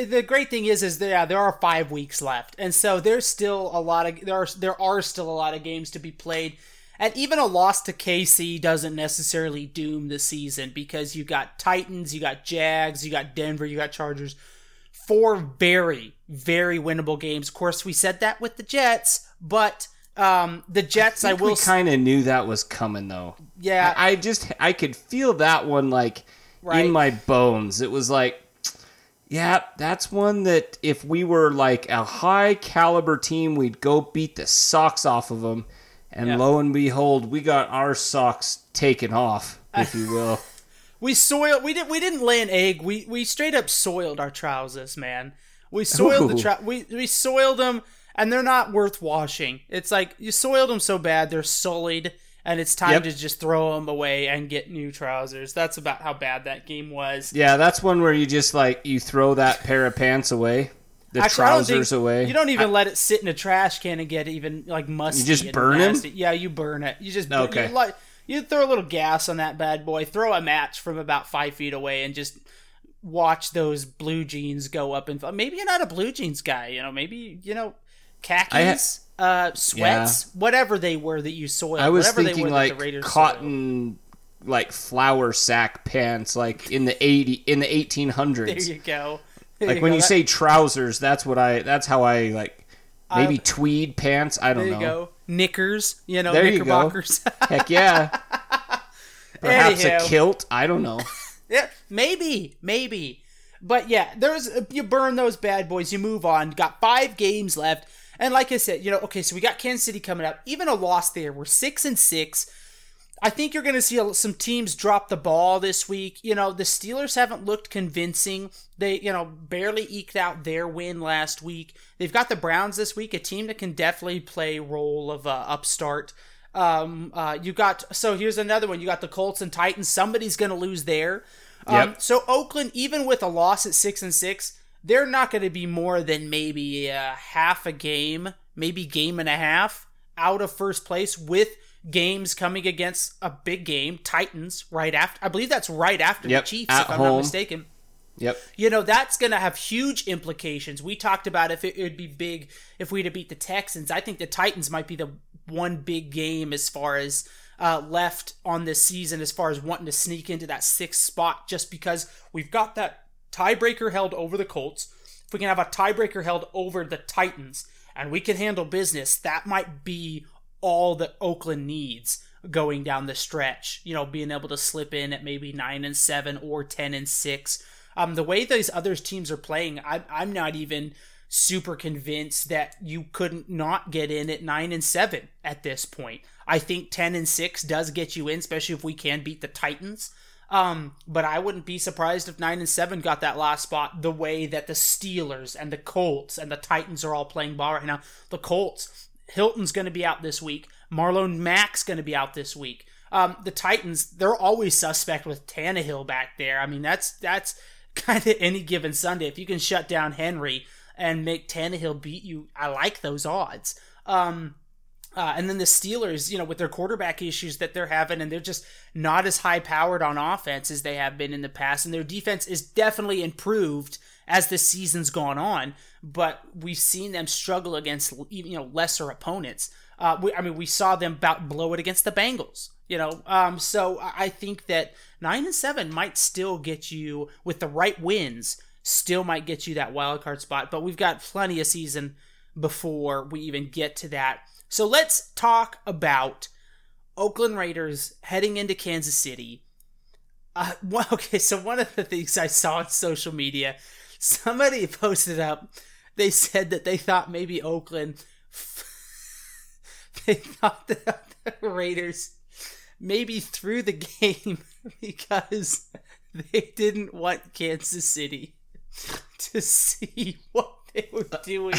I- the great thing is, is there, yeah, there are five weeks left, and so there's still a lot of there are there are still a lot of games to be played, and even a loss to KC doesn't necessarily doom the season because you got Titans, you got Jags, you got Denver, you got Chargers, four very very winnable games. Of course, we said that with the Jets, but um, the Jets, I, think will, kind of knew that was coming though. yeah, I, I just I could feel that one like Right. in my bones. It was like, yeah, that's one that if we were like a high caliber team, we'd go beat the socks off of them. And Yeah. lo and behold, we got our socks taken off, if you will. We soiled. We didn't. We didn't lay an egg. We we straight up soiled our trousers, man. We soiled the Ooh. trou- We we soiled them, and they're not worth washing. It's like you soiled them so bad they're sullied, and it's time Yep. to just throw them away and get new trousers. That's about how bad that game was. Yeah, that's one where you just like you throw that pair of pants away, the Actually, trousers think- away. You don't even let it sit in a trash can and get even like musty. You just burn burn 'em? nasty. Yeah, you burn it. You just Okay. You, like you throw a little gas on that bad boy. Throw a match from about five feet away and just watch those blue jeans go up and maybe you're not a blue jeans guy. You know, maybe you know khakis, uh, sweats, whatever they were that you soiled. I was whatever they thinking were like the Raiders cotton, like flour sack pants, like in the eighty in the eighteen hundreds. There you go. There Like you when go. you say trousers, that's what I. That's how I like. Maybe tweed pants. I don't there you know. go. Knickers, you know, There you go. Heck yeah. Perhaps Anyhow. a kilt. I don't know. Yeah, maybe, maybe. But yeah, there's you burn those bad boys, you move on. Got five games left, and like I said, you know, okay, so we got Kansas City coming up. Even a loss there, we're six and six. I think you're going to see some teams drop the ball this week. You know, the Steelers haven't looked convincing. They, you know, barely eked out their win last week. They've got the Browns this week, a team that can definitely play role of uh, upstart. Um, uh, you got so here's another one. You got the Colts and Titans. Somebody's going to lose there. Um, Yep. So Oakland, even with a loss at six and six, they're not going to be more than maybe uh, half a game, maybe game and a half out of first place with games coming against a big game, Titans, right after. I believe that's right after Yep, the Chiefs, if I'm home. not mistaken. Yep. You know, that's going to have huge implications. We talked about if it, would be big if we had to beat the Texans. I think the Titans might be the one big game as far as uh, left on this season, as far as wanting to sneak into that sixth spot, just because we've got that tiebreaker held over the Colts. If we can have a tiebreaker held over the Titans and we can handle business, that might be all that Oakland needs going down the stretch. You know, being able to slip in at maybe 9 and 7 or 10 and 6 um, the way those other teams are playing, I, I'm not even super convinced that you couldn't not get in at nine and seven at this point. I think ten and six does get you in, especially if we can beat the Titans. Um, but I wouldn't be surprised if nine and seven got that last spot the way that the Steelers and the Colts and the Titans are all playing ball right now. The Colts, Hilton's going to be out this week. Marlon Mack's going to be out this week. Um, the Titans, they're always suspect with Tannehill back there. I mean, that's that's kind of any given Sunday. If you can shut down Henry and make Tannehill beat you, I like those odds. Um, uh, and then the Steelers, you know, with their quarterback issues that they're having, and they're just not as high powered on offense as they have been in the past. And their defense is definitely improved as the season's gone on, but we've seen them struggle against, even you know, lesser opponents. Uh, we, I mean, we saw them about blow it against the Bengals, you know. Um, so I think that nine and seven might still get you with the right wins, still might get you that wild card spot. But we've got plenty of season before we even get to that. So let's talk about Oakland Raiders heading into Kansas City. Uh, well, okay, so one of the things I saw on social media, somebody posted up, they said that they thought maybe Oakland, they thought that the Raiders maybe threw the game because they didn't want Kansas City to see what they were doing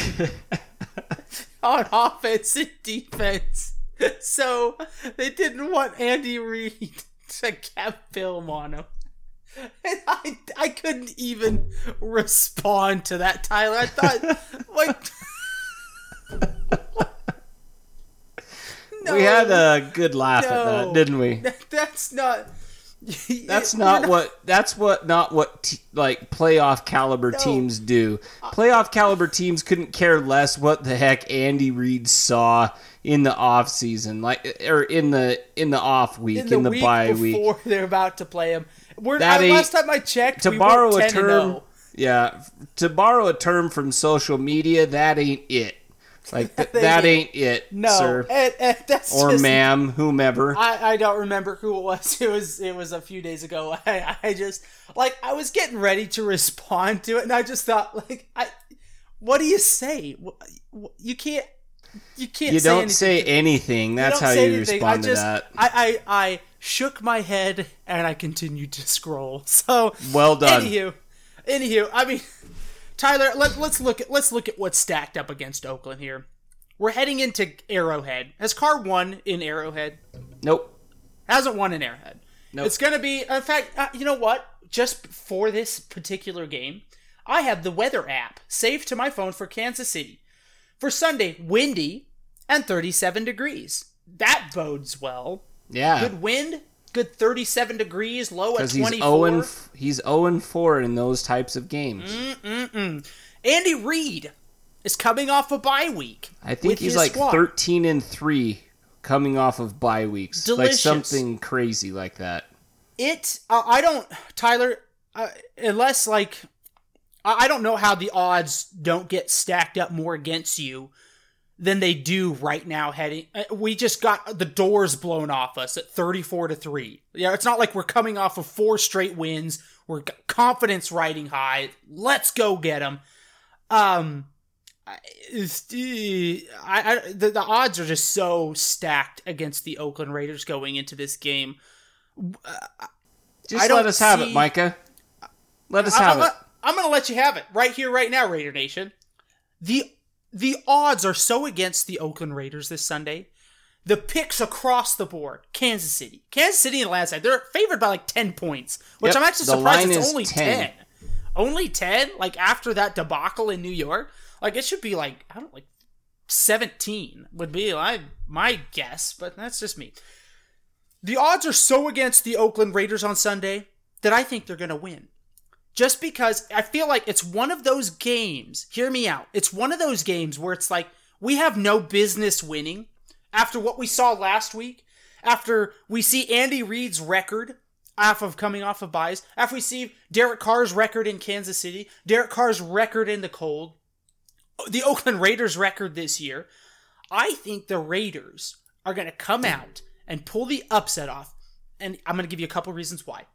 on offense and defense. So they didn't want Andy Reid to cap film on him. And I, I couldn't even respond to that, Tyler. I thought, like, no, we had a good laugh at that, didn't we? That's not. That's we're not, what. That's what. Not what. T- like playoff caliber teams do. Playoff caliber teams couldn't care less what the heck Andy Reid saw in the off season, like or in the in the off week, in the, week bye week. before they're about to play him. We're That uh, ain't- last time I checked. To we borrow were a 10 and term, yeah, to borrow a term from social media, that ain't it. Like th- that ain't- it, No, sir and, and or just, ma'am, whomever. I, I don't remember who it was. It was it was a few days ago. I, I just like I was getting ready to respond to it, and I just thought like I, what do you say? You can't. You can't. you say don't anything say anything. That's don't how you anything. respond just, to that. I, I I shook my head and I continued to scroll. So Well done. Anywho, anywho, I mean, Tyler, let, let's look at let's look at what's stacked up against Oakland here. We're heading into Arrowhead. Has Carr won in Arrowhead? Nope. Hasn't won in Arrowhead. Nope. It's gonna be. In fact, uh, you know what? Just for this particular game, I have the weather app saved to my phone for Kansas City. For Sunday, windy and 37 degrees. That bodes well. Yeah. Good wind, good 37 degrees, low at Because he's 24. 0 and f- he's 0 and 4 in those types of games. Mm-mm. Andy Reid is coming off a bye week. I think he's like squad. 13 and 3 coming off of bye weeks. Delicious. Like something crazy like that. It. Uh, I don't, Tyler. Uh, unless like, I don't know how the odds don't get stacked up more against you than they do right now. Heading, uh, we just got the doors blown off us at thirty-four to three. Yeah, it's not like we're coming off of four straight wins. We're confidence riding high. Let's go get them. Um, I, I, the, the odds are just so stacked against the Oakland Raiders going into this game. Just let us have it, Micah. Let us I- have I'm, it. I'm gonna let you have it right here, right now, Raider Nation. The the odds are so against the Oakland Raiders this Sunday. The picks across the board: Kansas City, Kansas City, and Atlanta. They're favored by like ten points, which Yep, I'm actually surprised it's only 10. ten. Only ten? Like after that debacle in New York, like it should be like I don't like 17 would be my my guess, but that's just me. The odds are so against the Oakland Raiders on Sunday that I think they're going to win. Just because I feel like it's one of those games, hear me out. It's one of those games where it's like we have no business winning after what we saw last week, after we see Andy Reid's record off of coming off of byes, after we see Derek Carr's record in Kansas City, Derek Carr's record in the cold, the Oakland Raiders record this year. I think the Raiders are going to come out and pull the upset off. And I'm going to give you a couple reasons why.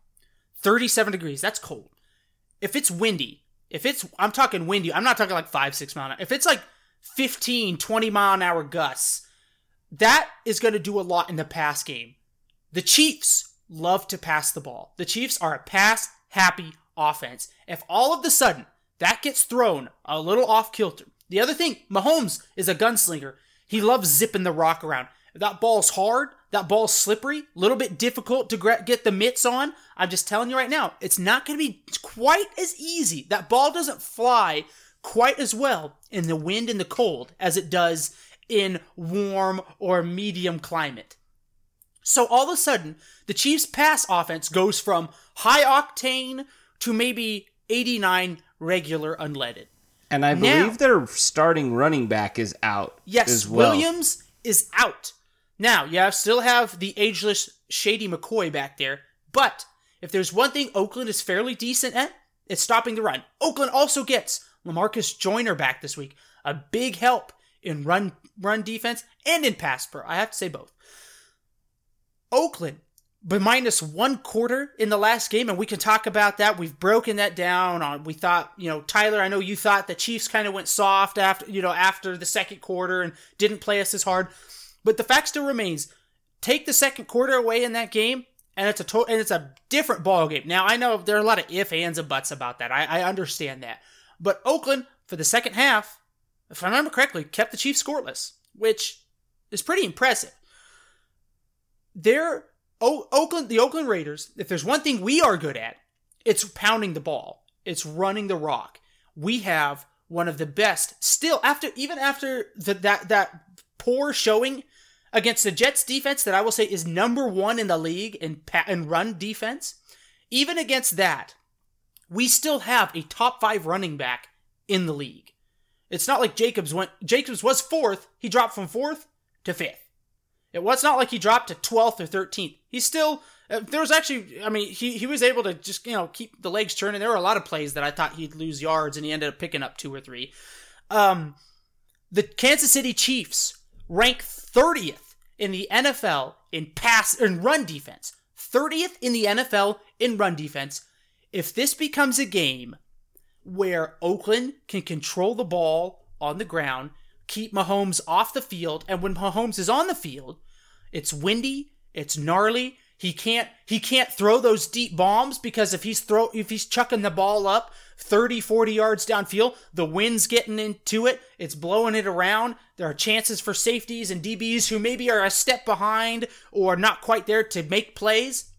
37 degrees, that's cold. If it's windy, if it's, I'm talking windy, I'm not talking like 5, 6 mile an hour. If it's like 15, 20 mile an hour gusts, that is going to do a lot in the pass game. The Chiefs love to pass the ball. The Chiefs are a pass happy offense. If all of the sudden that gets thrown a little off kilter, the other thing, Mahomes is a gunslinger. He loves zipping the rock around. If that ball's hard, that ball's slippery, a little bit difficult to get the mitts on. I'm just telling you right now, it's not going to be quite as easy. That ball doesn't fly quite as well in the wind and the cold as it does in warm or medium climate. So all of a sudden, the Chiefs' pass offense goes from high octane to maybe 89 regular unleaded. And I believe now, their starting running back is out. Yes, well. Williams is out. Now, you have, still have the ageless Shady McCoy back there, but if there's one thing Oakland is fairly decent at, it's stopping the run. Oakland also gets Lamarcus Joyner back this week, a big help in run run defense and in pass pro. I have to say both. Oakland but minus one quarter in the last game, and we can talk about that. We've broken that down. On we thought, you know, Tyler, I know you thought the Chiefs kind of went soft after, you know, after the second quarter and didn't play us as hard. But the fact still remains: take the second quarter away in that game, and it's a to- and it's a different ball game. Now I know there are a lot of if, ands, and buts about that. I, I understand that, but Oakland for the second half, if I remember correctly, kept the Chiefs scoreless, which is pretty impressive. They're o- Oakland, the Oakland Raiders, if there's one thing we are good at, it's pounding the ball. It's running the rock. We have one of the best still after even after the, that that poor showing against the Jets defense that I will say is number 1 in the league in in run defense. Even against that, we still have a top 5 running back in the league. It's not like Jacobs went Jacobs was 4th, he dropped from 4th to 5th. It was not like he dropped to 12th or 13th. He's still uh, there was actually I mean he he was able to just you know keep the legs turning. There were a lot of plays that I thought he'd lose yards and he ended up picking up two or three. Um the Kansas City Chiefs rank 30th in the NFL in pass and run defense. 30th in the NFL in run defense. If this becomes a game where Oakland can control the ball on the ground keep Mahomes off the field. And when Mahomes is on the field, it's windy, it's gnarly. He can't he can't throw those deep bombs because if he's throw if he's chucking the ball up 30 40 yards downfield, the wind's getting into it, it's blowing it around. There are chances for safeties and DBs who maybe are a step behind or not quite there to make plays.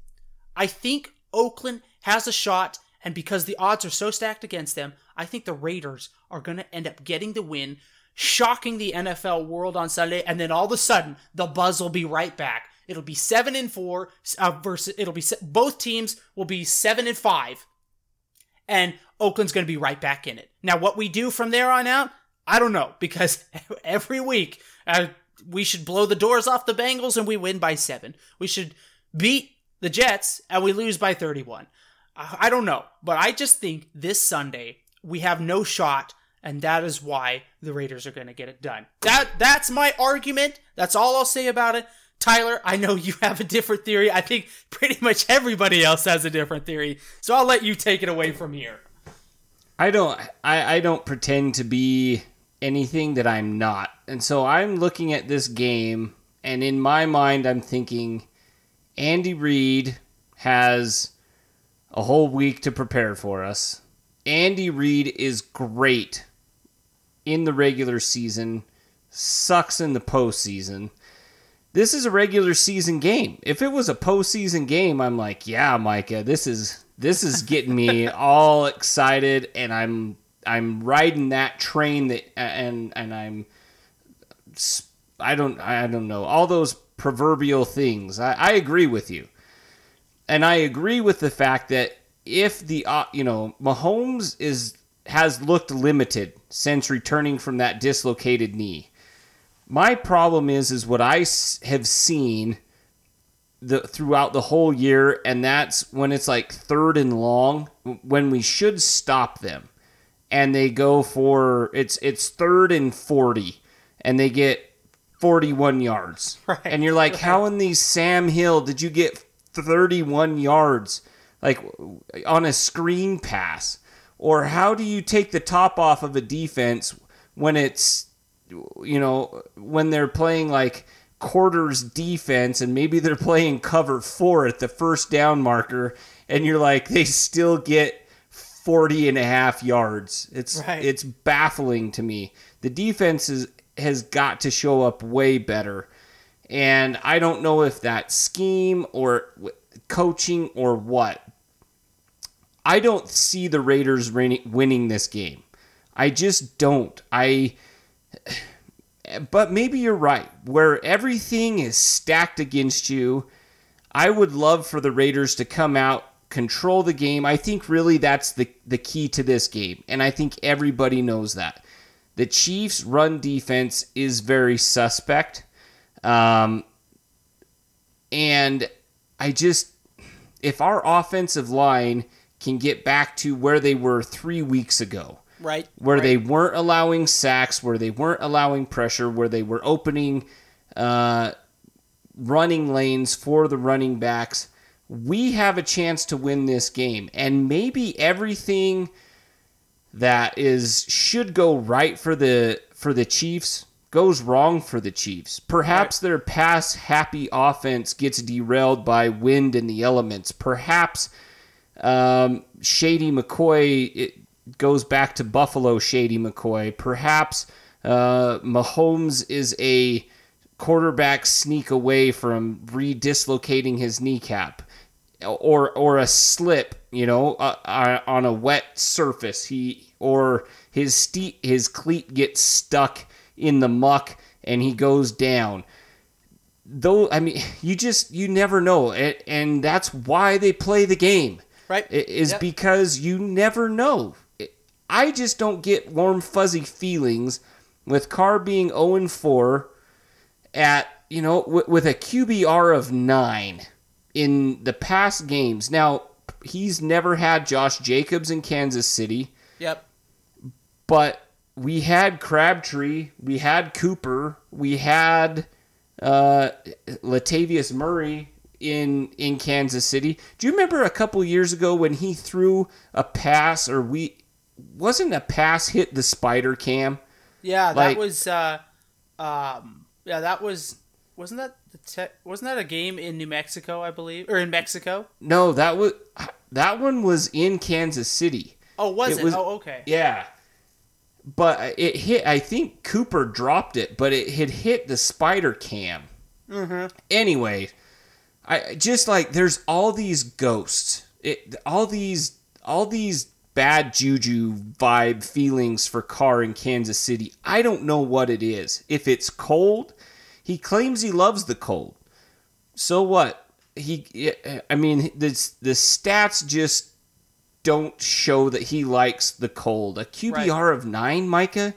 I think Oakland has a shot and because the odds are so stacked against them, I think the Raiders are going to end up getting the win shocking the NFL world on Sunday, and then all of a sudden the buzz will be right back. It'll be seven and four uh, versus it'll be both teams will be seven and five, and Oakland's going to be right back in it. Now, what we do from there on out, I don't know because every week uh, we should blow the doors off the Bengals and we win by seven. We should beat the Jets and we lose by thirty-one. I don't know, but I just think this Sunday we have no shot and that is why the Raiders are going to get it done. That that's my argument. That's all I'll say about it. Tyler, I know you have a different theory. I think pretty much everybody else has a different theory. So I'll let you take it away from here. I don't I, I don't pretend to be anything that I'm not. And so I'm looking at this game and in my mind I'm thinking Andy Reid has a whole week to prepare for us. Andy Reid is great in the regular season, sucks in the postseason. This is a regular season game. If it was a postseason game, I'm like, yeah, Micah, this is this is getting me all excited, and I'm I'm riding that train that and and I'm I don't I don't know all those proverbial things. I, I agree with you, and I agree with the fact that if the uh, you know Mahomes is has looked limited since returning from that dislocated knee. My problem is is what I have seen the throughout the whole year, and that's when it's like third and long when we should stop them, and they go for it's it's third and forty, and they get forty one yards, Right, and you're like, right. how in the Sam Hill did you get thirty one yards, like on a screen pass, or how do you take the top off of a defense when it's you know, when they're playing like quarters defense and maybe they're playing cover four at the first down marker and you're like, they still get 40 and a half yards. It's, Right. it's baffling to me. The defense is, has got to show up way better. And I don't know if that scheme or coaching or what. I don't see the Raiders winning winning this game. I just don't. I but maybe you're right. Where everything is stacked against you, I would love for the Raiders to come out, control the game. I think really that's the the key to this game, and I think everybody knows that. The Chiefs' run defense is very suspect, um, and I just if our offensive line can get back to where they were three weeks ago, Right. where right. they weren't allowing sacks, where they weren't allowing pressure, where they were opening uh, running lanes for the running backs, we have a chance to win this game. And maybe everything that is should go right for the for the Chiefs goes wrong for the Chiefs. Perhaps their pass happy offense gets derailed by wind and the elements. Perhaps um, Shady McCoy it goes back to Buffalo. Shady McCoy. Perhaps uh, Mahomes is a quarterback sneak away from redislocating his kneecap, or or a slip, you know, uh, uh, on a wet surface. He or his ste- his cleat gets stuck in the muck and he goes down though i mean you just you never know and, and that's why they play the game Right. is Yep. because you never know i just don't get warm fuzzy feelings with carr being 0 and 4 at you know w- with a qbr of 9 in the past games now he's never had josh jacobs in kansas city Yep. but we had Crabtree, we had Cooper, we had uh, Latavius Murray in in Kansas City. Do you remember a couple years ago when he threw a pass, or we wasn't a pass hit the spider cam? Yeah, that was. Uh, um, yeah, that was. Wasn't that the te- wasn't that a game in New Mexico? I believe, or in Mexico. No, that was that one was in Kansas City. Oh, was It it? was- oh, okay. Yeah. But it hit, I think Cooper dropped it, but it had hit the spider cam. Mm-hmm. Anyway, I just like there's all these ghosts, it, all these, all these bad juju vibe feelings for Carr in Kansas City. I don't know what it is. If it's cold, he claims he loves the cold. So what? He, I mean, the the stats just don't show that he likes the cold. A QBR of nine, Micah,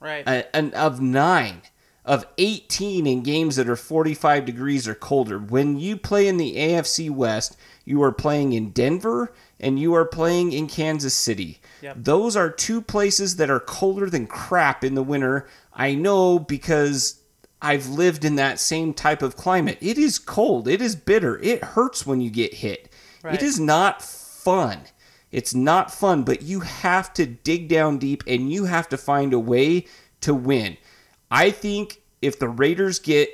Right. a, an of nine, of eighteen in games that are forty-five degrees or colder. When you play in the AFC West, you are playing in Denver and you are playing in Kansas City. Yep. Those are two places that are colder than crap in the winter. I know because I've lived in that same type of climate. It is cold. It is bitter. It hurts when you get hit. Right. It is not fun. It's not fun, but you have to dig down deep and you have to find a way to win. I think if the Raiders get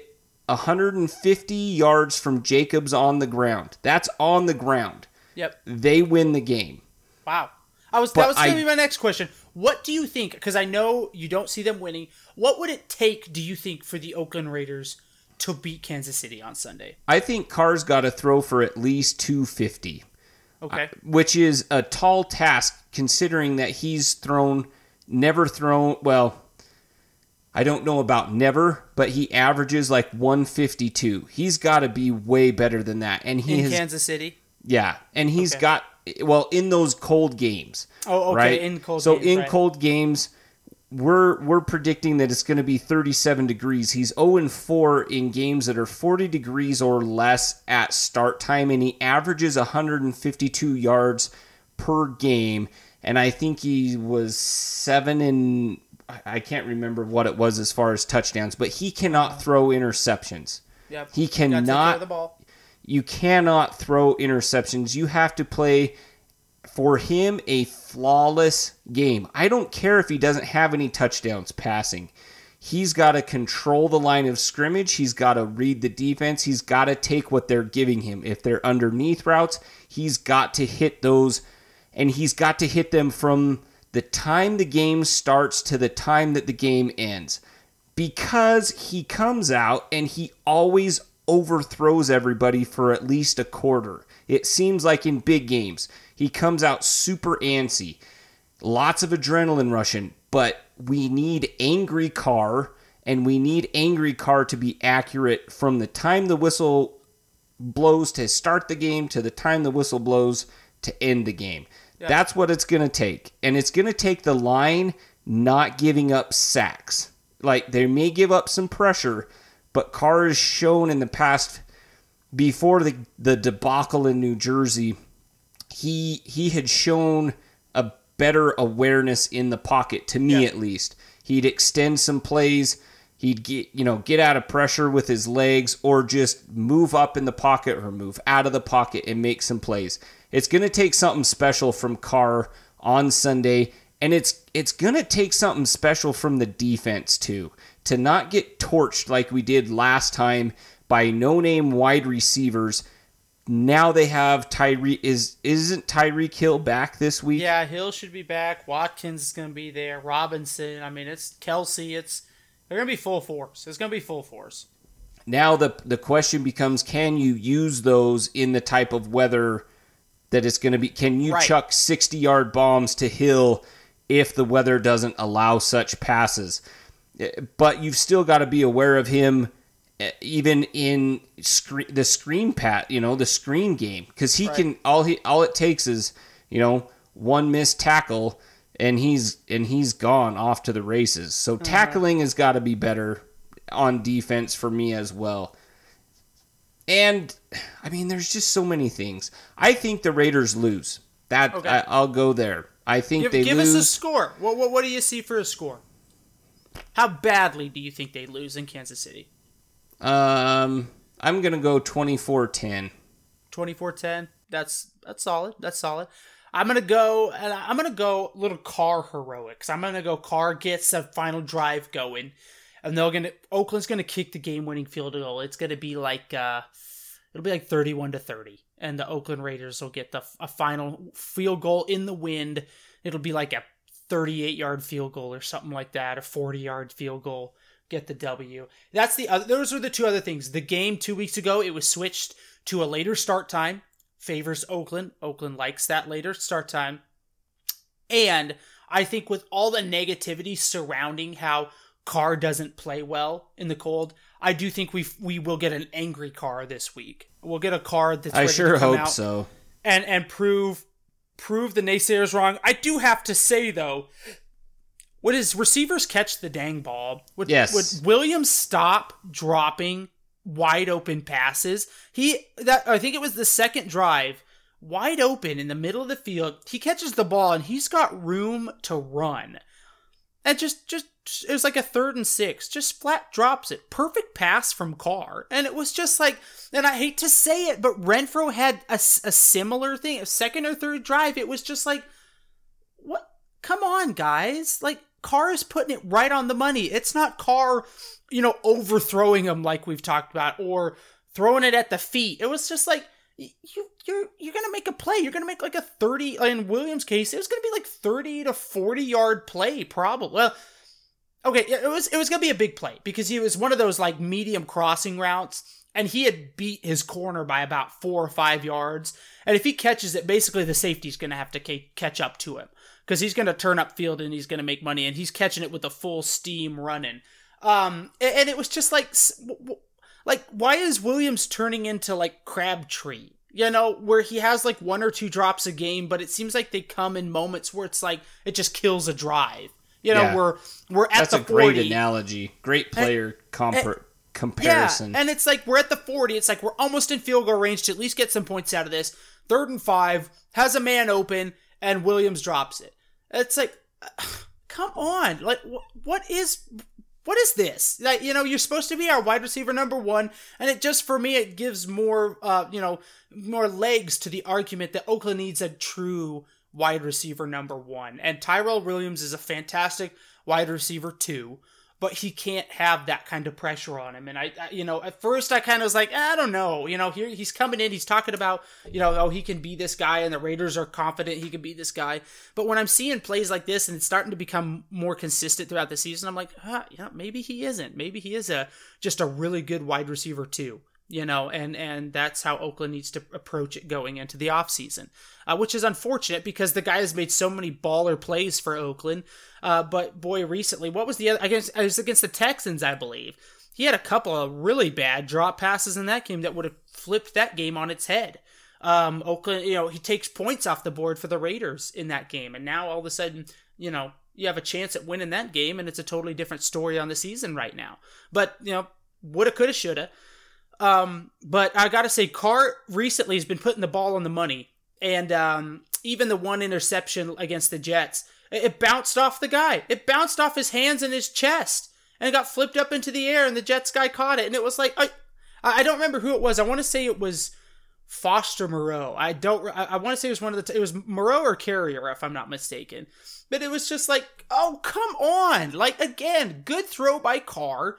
150 yards from Jacobs on the ground, that's on the ground, yep. they win the game. Wow. I was But that was going to be my next question. What do you think? Because I know you don't see them winning. What would it take? Do you think for the Oakland Raiders to beat Kansas City on Sunday? I think Carr's got to throw for at least 250. Okay. Uh, which is a tall task considering that he's thrown never thrown well I don't know about never, but he averages like 152. He's got to be way better than that. And he in has, Kansas City. yeah, and he's Okay. got well in those cold games. Oh, okay, right? in cold so games, in right. cold games, we're we're predicting that it's going to be 37 degrees. He's 0 and 4 in games that are 40 degrees or less at start time, and he averages 152 yards per game. And I think he was seven and I- can't remember what it was as far as touchdowns, but he cannot throw interceptions. Yep. He Gotta take care of cannot the ball. you cannot throw interceptions. You have to play for him a flawless game. I don't care if he doesn't have any touchdowns passing. He's got to control the line of scrimmage. He's got to read the defense. He's got to take what they're giving him. If they're underneath routes, he's got to hit those and he's got to hit them from the time the game starts to the time that the game ends because he comes out and he always overthrows everybody for at least a quarter. It seems like in big games, he comes out super antsy, lots of adrenaline rushing, but we need angry Carr and we need angry Carr to be accurate from the time the whistle blows to start the game to the time the whistle blows to end the game. That's what it's going to take. And it's going to take the line not giving up sacks. Like they may give up some pressure, but Carr has shown in the past before the the debacle in New Jersey, he he had shown a better awareness in the pocket to me at least. He'd extend some plays, he'd get you know get out of pressure with his legs or just move up in the pocket or move out of the pocket and make some plays. It's going to take something special from Carr on Sunday and it's it's going to take something special from the defense too to not get torched like we did last time by no-name wide receivers. Now they have Tyree is isn't Tyreek Hill back this week? Yeah, Hill should be back. Watkins is going to be there. Robinson. I mean, it's Kelce. It's they're going to be full force. It's going to be full force. Now the the question becomes can you use those in the type of weather that it's going to be can you Right. chuck 60-yard bombs to Hill if the weather doesn't allow such passes? Eh, But you've still got to be aware of him eh, even in screen, the screen pat, you know, the screen game cuz he can all he all it takes is, you know, one missed tackle and he's and he's gone off to the races. So tackling has got to be better on defense for me as well. And I mean, there's just so many things. I think the Raiders lose. That Okay. I, I'll go there. I think Give, they give lose. us a score. What, what what do you see for a score? How badly do you think they lose in Kansas City? um, I'm gonna go 24-10. 24-10. That's that's solid. That's solid. I'm gonna go and I'm gonna go little Carr heroics. I'm gonna go Carr gets a final drive going, and they're gonna Oakland's gonna kick the game winning field goal. It's gonna be like uh, it'll be like 31 to 30, and the Oakland Raiders will get the a final field goal in the wind. It'll be like a 38 yard field goal or something like that, a 40 yard field goal. Get the W. That's the other. Those are the two other things. The game two weeks ago, it was switched to a later start time. Favors Oakland. Oakland likes that later start time. And I think with all the negativity surrounding how Carr doesn't play well in the cold, I do think we we will get an angry Carr this week. We'll get a Carr that's I sure come hope out so. and and prove prove the naysayers wrong. I do have to say though, would his receivers catch the dang ball? Would, Yes. Would Williams stop dropping wide open passes? He that I think it was the second drive, wide open in the middle of the field. He catches the ball and he's got room to run. And just just it was like a third and six, just flat drops it. Perfect pass from Carr. And it was just like, and I hate to say it, but Renfrow had a, a similar thing, a second or third drive. It was just like, what? Come on, guys. Like, Carr is putting it right on the money. It's not Carr, you know, overthrowing him like we've talked about or throwing it at the feet. It was just like, you you're you're gonna make a play. You're gonna make like a thirty. In Williams' case, it was gonna be like thirty to forty yard play, probably. Well, okay, it was it was gonna be a big play because he was one of those like medium crossing routes, and he had beat his corner by about four or five yards. And if he catches it, basically the safety's gonna have to ca- catch up to him because he's gonna turn up field and he's gonna make money, and he's catching it with a full steam running. Um, and, and it was just like, like why is Williams turning into like Crabtree? You know, where he has like one or two drops a game, but it seems like they come in moments where it's like it just kills a drive. You know, Yeah. we're we're at That's the a great analogy. Great player compar- comparison. Yeah, and it's like we're at the 40. It's like we're almost in field goal range to at least get some points out of this. Third and five, has a man open, and Williams drops it. It's like, come on. Like, wh- what is. What is this? Like, you know, you're supposed to be our wide receiver number one, and it just for me it gives more, uh, you know, more legs to the argument that Oakland needs a true wide receiver number one. And Tyrell Williams is a fantastic wide receiver too, but he can't have that kind of pressure on him. And I, I you know, at first I kind of was like, eh, I don't know, you know, here he's coming in, he's talking about, you know, oh, he can be this guy, and the Raiders are confident he can be this guy. But when I'm seeing plays like this and it's starting to become more consistent throughout the season, I'm like, huh, yeah, maybe he isn't. Maybe he is a just a really good wide receiver too you know and and that's how oakland needs to approach it going into the offseason uh, which is unfortunate because the guy has made so many baller plays for oakland. Uh, but boy recently what was the other against it was against the texans i believe. He had a couple of really bad drop passes in that game that would have flipped that game on its head. Um, oakland you know he takes points off the board for the raiders in that game. And now all of a sudden you know you have a chance at winning that game and it's a totally different story on the season right now. But you know woulda coulda shoulda um, but I gotta say, Carr recently has been putting the ball on the money, and um, even the one interception against the Jets, it, it bounced off the guy. It bounced off his hands and his chest, and it got flipped up into the air, and the Jets guy caught it, and it was like I, I don't remember who it was. I want to say it was Foster Moreau. I don't. I, I want to say it was one of the. T- it was Moreau or Carrier, if I'm not mistaken. But it was just like, oh come on! Like again, good throw by Carr,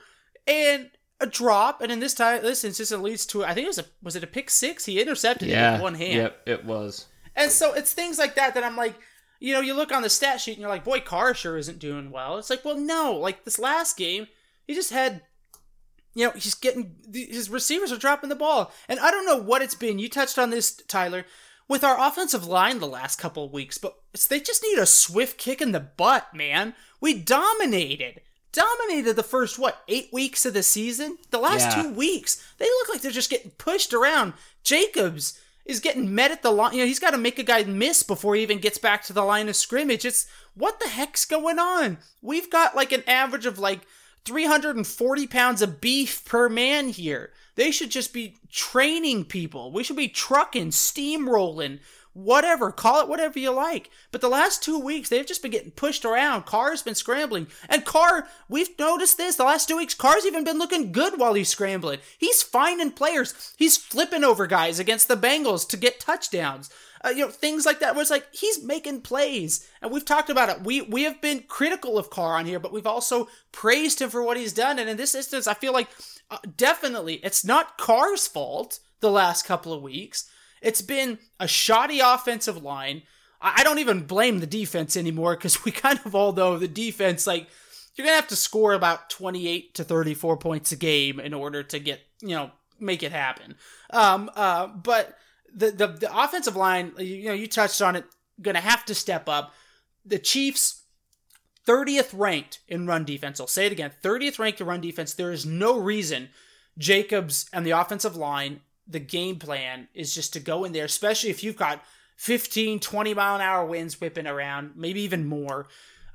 and a drop, and in this time, this instance, it leads to I think it was a was it a pick six? He intercepted it with one hand, Yep, it was. and so it's things like that that I'm like, you know, you look on the stat sheet and you're like, boy, Carr sure isn't doing well. It's like, well, no, like this last game, he just had, you know, he's getting his receivers are dropping the ball, and I don't know what it's been. You touched on this, Tyler. With our offensive line the last couple of weeks, but they just need a swift kick in the butt, man. We dominated dominated the first what eight weeks of the season? The last Yeah. two weeks they look like they're just getting pushed around. Jacobs is getting met at the line you know he's got to make a guy miss before he even gets back to the line of scrimmage. It's what the heck's going on? We've got like an average of like 340 pounds of beef per man here. They should just be training people. We should be trucking steamrolling whatever, call it whatever you like. But the last two weeks, they've just been getting pushed around. Carr's been scrambling. And Carr, we've noticed this the last two weeks. Carr's even been looking good while he's scrambling. He's finding players. He's flipping over guys against the Bengals to get touchdowns. Uh, you know, things like that it's like he's making plays. And we've talked about it. We we have been critical of Carr on here, but we've also praised him for what he's done. And in this instance, I feel like uh, definitely it's not Carr's fault the last couple of weeks. It's been a shoddy offensive line. I don't even blame the defense anymore because we kind of all know the defense, like, you're going to have to score about 28 to 34 points a game in order to get, you know, make it happen. Um, uh, but the, the, the offensive line, you know, you touched on it, going to have to step up. The Chiefs, 30th ranked in run defense. I'll say it again 30th ranked in run defense. There is no reason Jacobs and the offensive line, the game plan is just to go in there, especially if you've got 15, 20 mile an hour winds whipping around, maybe even more.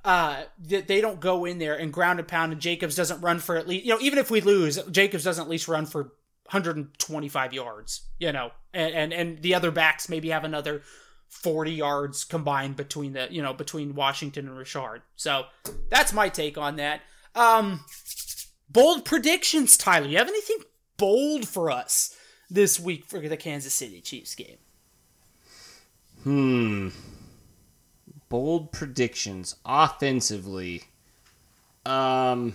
Uh, that they don't go in there and ground and pound, and Jacobs doesn't run for at least, you know, even if we lose, Jacobs doesn't at least run for 125 yards, you know, and, and, and the other backs maybe have another 40 yards combined between the, you know, between Washington and Richard. So that's my take on that. Um, bold predictions, Tyler. You have anything bold for us this week for the Kansas City Chiefs game? Hmm. Bold predictions offensively. Um.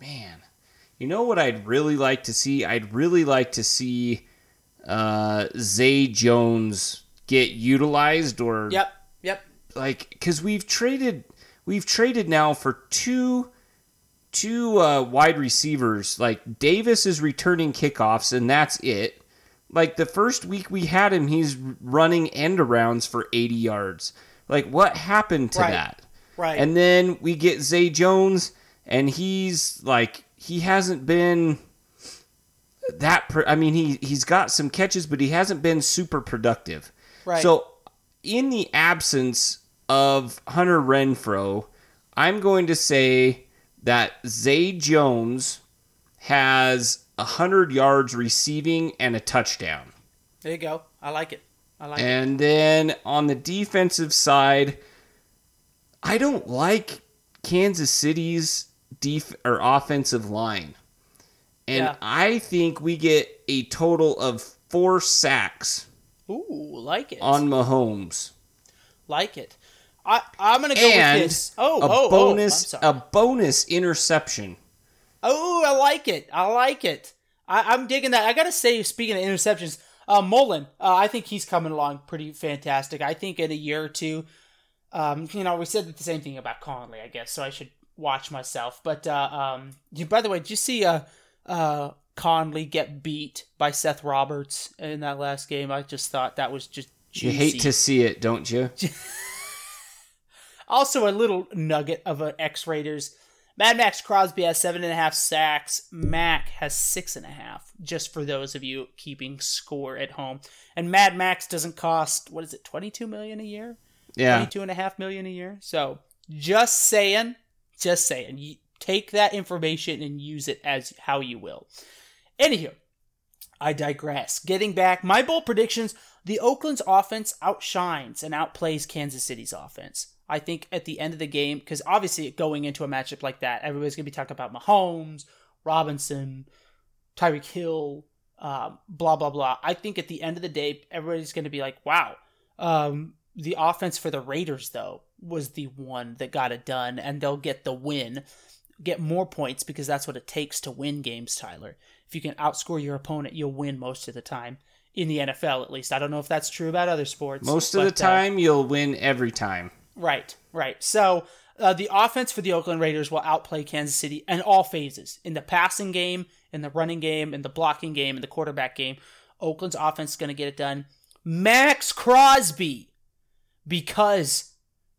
Man, you know what I'd really like to see? I'd really like to see uh, Zay Jones get utilized or Yep, yep. like because we've traded we've traded now for two two uh, wide receivers like davis is returning kickoffs and that's it like the first week we had him he's running end arounds for 80 yards Like, what happened to Right. that? Right. And then we get Zay Jones, and he's like, he hasn't been that. Pro- I mean, he he's got some catches, but he hasn't been super productive. Right. So, in the absence of Hunter Renfrow, I'm going to say that Zay Jones has hundred yards receiving and a touchdown. there you go. I like it. I like it. And then on the defensive side, I don't like Kansas City's def- or offensive line. And Yeah. I think we get a total of four sacks Ooh, like it. on Mahomes. like it. I I'm gonna go and with this. Oh, a oh, bonus oh, a bonus interception. Oh, I like it. I like it. I, I'm digging that. I gotta say, speaking of interceptions, uh, Mullen, uh, I think he's coming along pretty fantastic. I think in a year or two, um, you know, we said the same thing about Conley, I guess, so I should watch myself. But uh, um, you, by the way, did you see uh, uh, Conley get beat by Seth Roberts in that last game? I just thought that was just juicy. You hate to see it, don't you? Also, a little nugget of an X Raiders. Mad Maxx Crosby has seven and a half sacks. Mack has six and a half, just for those of you keeping score at home. And Mad Max doesn't cost, what is it, 22 million a year? Yeah. 22 and a half million a year. So just saying, just saying, you take that information and use it as how you will. Anywho, I digress. Getting back, my bold predictions the Oakland's offense outshines and outplays Kansas City's offense. I think at the end of the game, because obviously going into a matchup like that, everybody's going to be talking about Mahomes, Robinson, Tyreek Hill, um, blah, blah, blah. I think at the end of the day, everybody's going to be like, wow. Um, the offense for the Raiders, though, was the one that got it done, and they'll get the win, get more points because that's what it takes to win games, Tyler. If you can outscore your opponent, you'll win most of the time. In the NFL, at least. I don't know if that's true about other sports. Most of the but, uh, time, you'll win every time. Right, right. So uh, the offense for the Oakland Raiders will outplay Kansas City in all phases in the passing game, in the running game, in the blocking game, in the quarterback game. Oakland's offense is going to get it done. Maxx Crosby, because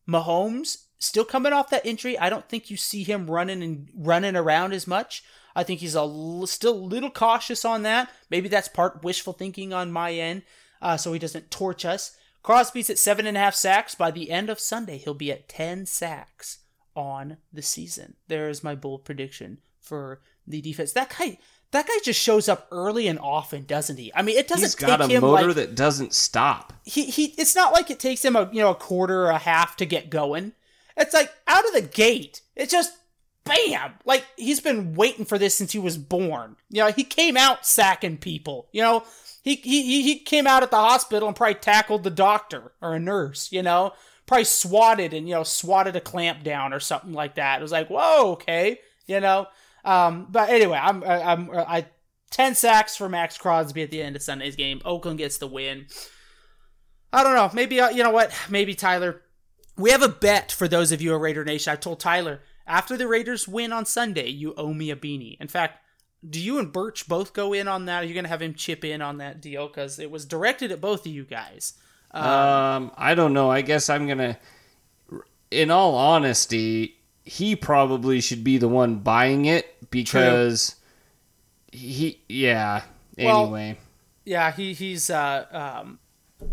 Mahomes still coming off that injury. I don't think you see him running and running around as much. I think he's a l- still a little cautious on that. Maybe that's part wishful thinking on my end, uh, so he doesn't torch us. Crosby's at seven and a half sacks. By the end of Sunday, he'll be at 10 sacks on the season. There is my bold prediction for the defense. That guy, that guy just shows up early and often, doesn't he? I mean, it doesn't He's got a motor like that doesn't stop. he he. It's not like it takes him a you know a quarter or a half to get going. It's like out of the gate. It's just bam. Like he's been waiting for this since he was born. You know, he came out sacking people. You know, he he he- came out at the hospital and probably tackled the doctor or a nurse. You know, probably swatted and you know swatted a clamp down or something like that. It was like whoa, okay, you know. Um, but anyway, I'm I'm I ten sacks for Maxx Crosby at the end of Sunday's game. Oakland gets the win. I don't know. Maybe uh, you know what? Maybe Tyler. We have a bet for those of you at Raider Nation. I told Tyler after the Raiders win on Sunday, you owe me a beanie. In fact, do you and Birch both go in on that? Are you going to have him chip in on that deal? Because it was directed at both of you guys. Um, I don't know. I guess I'm gonna. In all honesty, he probably should be the one buying it because he. Yeah. Well- Anyway, Yeah, he he's uh um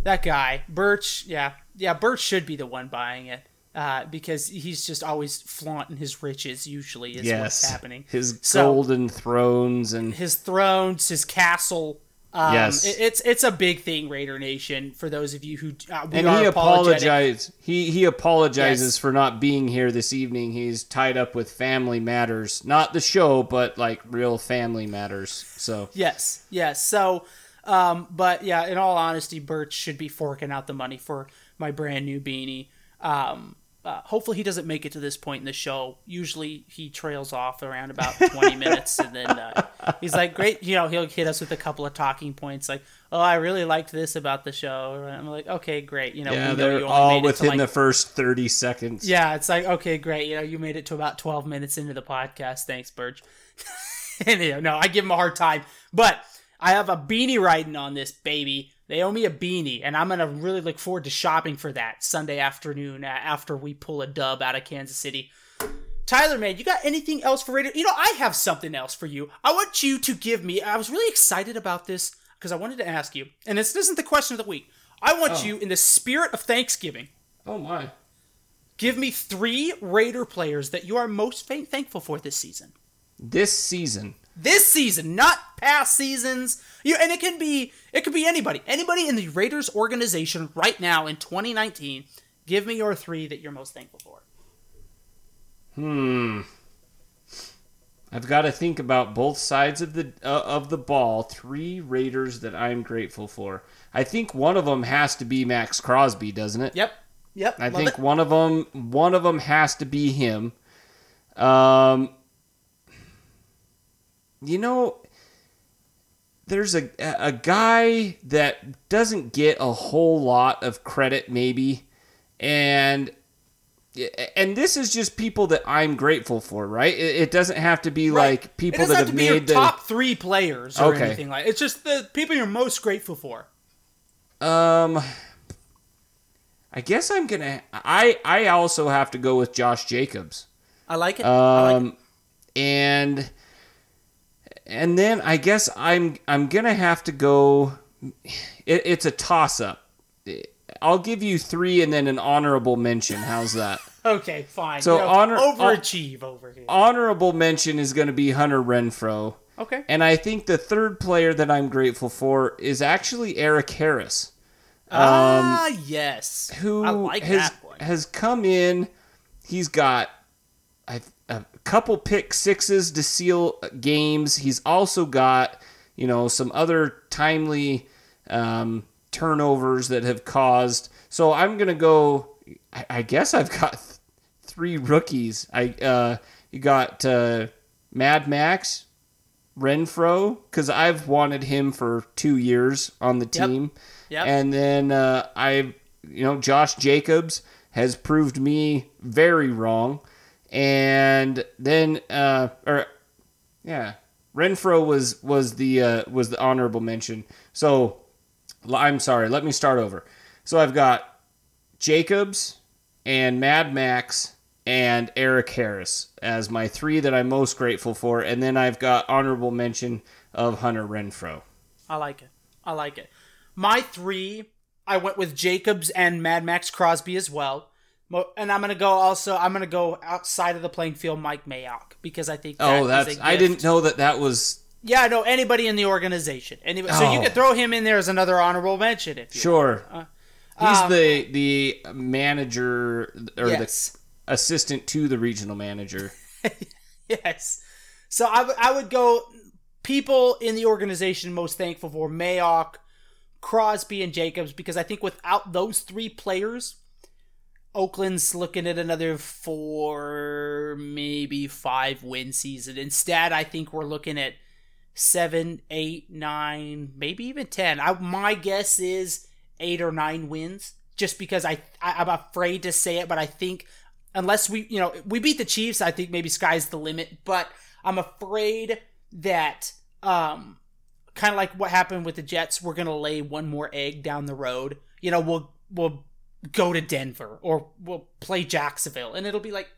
that guy Birch. Yeah, yeah, Birch should be the one buying it. Uh, because he's just always flaunting his riches. Usually, is yes, what's happening. His So- golden thrones and his thrones, his castle. Um, Yes. it- it's it's a big thing, Raider Nation. For those of you who uh, we and he apologized. He he apologizes Yes. for not being here this evening. He's tied up with family matters, not the show, but like real family matters. So Yes, yes. So, um, but yeah, in all honesty, Birch should be forking out the money for my brand new beanie. Um, uh, hopefully, he doesn't make it to this point in the show. Usually, he trails off around about 20 minutes, and then uh, he's like, "Great," you know, he'll hit us with a couple of talking points, like, "Oh, I really liked this about the show." And I'm like, "Okay, great." You know, yeah, they're you all made it to, within like, the first thirty seconds. Yeah, it's like okay, great. You know, you made it to about twelve minutes into the podcast. Thanks, Birch. and you know, no, I give him a hard time, but I have a beanie riding on this baby. They owe me a beanie, and I'm gonna really look forward to shopping for that Sunday afternoon uh, after we pull a dub out of Kansas City. Tyler, man, you got anything else for radio? You know, I have something else for you. I want you to give me. I was really excited about this because I wanted to ask you, and this isn't the question of the week. I want Oh. you, in the spirit of Thanksgiving, Oh my. give me three Raider players that you are most fa- thankful for this season. This season. This season, not past seasons. You and it can be it could be anybody. Anybody in the Raiders organization right now in 2019. Give me your three that you're most thankful for. Hmm. I've got to think about both sides of the uh, of the ball. Three Raiders that I'm grateful for. I think one of them has to be Maxx Crosby, doesn't it? Yep. Yep. I love think it. one of them one of them has to be him. Um, you know, there's a a guy that doesn't get a whole lot of credit, maybe, and and this is just people that I'm grateful for, right? It, it doesn't have to be Right. like people it that have have to be your made the top three players or Okay. anything like. It's just the people you're most grateful for. Um, I guess I'm gonna. I I also have to go with Josh Jacobs. I like it. I like it. Um, and and then I guess I'm I'm gonna have to go. It, it's a toss up. I'll give you three and then an honorable mention. How's that? Okay, fine. So You know, honor- overachieve over here. honorable mention is going to be Hunter Renfrow. Okay. And I think the third player that I'm grateful for is actually Erik Harris. ah, yes. who I like has that one. has come in. He's got a couple pick sixes to seal games. He's also got you know some other timely um, turnovers that have caused. So I'm gonna go. I, I guess I've got th- three rookies. I uh, you got uh, Mad Max. Renfrow, because I've wanted him for two years on the Yep. team. Yep. And then uh, I, you know, Josh Jacobs has proved me very wrong. And then, uh, or yeah, Renfrow was was the uh, was the honorable mention. So I'm sorry. Let me start over. So I've got Jacobs and Mad Max and Erik Harris as my three that I'm most grateful for, and then I've got honorable mention of Hunter Renfrow. I like it. I like it. My three, I went with Jacobs and Mad Maxx Crosby as well. And I'm gonna go also. I'm gonna go outside of the playing field, Mike Mayock, because I think. that Oh, that's I didn't know that that was Yeah, no, anybody in the organization. Anybody, So you Oh. could throw him in there as another honorable mention if you. sure. He's um, the the manager or Yes. the assistant to the regional manager. Yes. So I would- I would go people in the organization most thankful for Mayock, Crosby, and Jacobs because I think without those three players, Oakland's looking at another four, maybe five win season. Instead, I think we're looking at seven, eight, nine, maybe even ten. I, my guess is eight or nine wins, just because I, I I'm afraid to say it, but I think unless we you know we beat the Chiefs, I think maybe sky's the limit. But I'm afraid that um kind of like what happened with the Jets, we're gonna lay one more egg down the road. You know, we'll we'll go to Denver or we'll play Jacksonville, and it'll be like.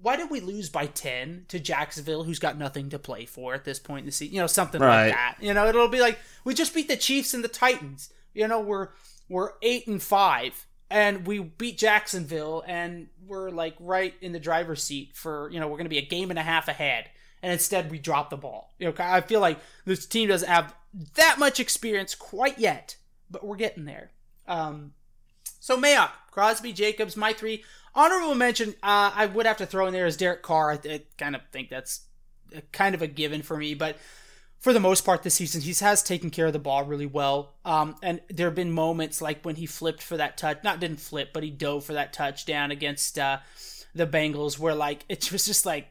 Why did we lose by 10 to Jacksonville, who's got nothing to play for at this point in the season? You know, something Right. like that. You know, it'll be like, we just beat the Chiefs and the Titans. You know, we're we're eight and five, and we beat Jacksonville, and we're like right in the driver's seat for you know we're going to be a game and a half ahead, and instead we drop the ball. You know, I feel like this team doesn't have that much experience quite yet, but we're getting there. Um, so Mayock, Crosby, Jacobs, my three honorable mention. Uh, I would have to throw in there is Derek Carr. I, I kind of think that's a, kind of a given for me, but for the most part this season, he has taken care of the ball really well. Um, and there have been moments like when he flipped for that touch, not didn't flip, but he dove for that touchdown against uh, the Bengals, where like it was just like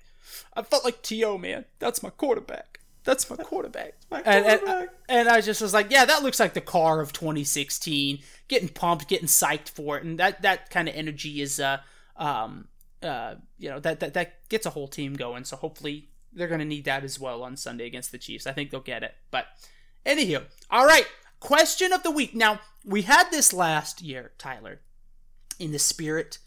I felt like To man, that's my quarterback. That's my quarterback. And, and, and I just was like, yeah, that looks like the Carr of 2016. Getting pumped, getting psyched for it, and that that kind of energy is uh um uh you know that that that gets a whole team going. So hopefully they're going to need that as well on Sunday against the Chiefs. I think they'll get it. But anywho, all right. question of the week. Now, we had this last year, Tyler, in the spirit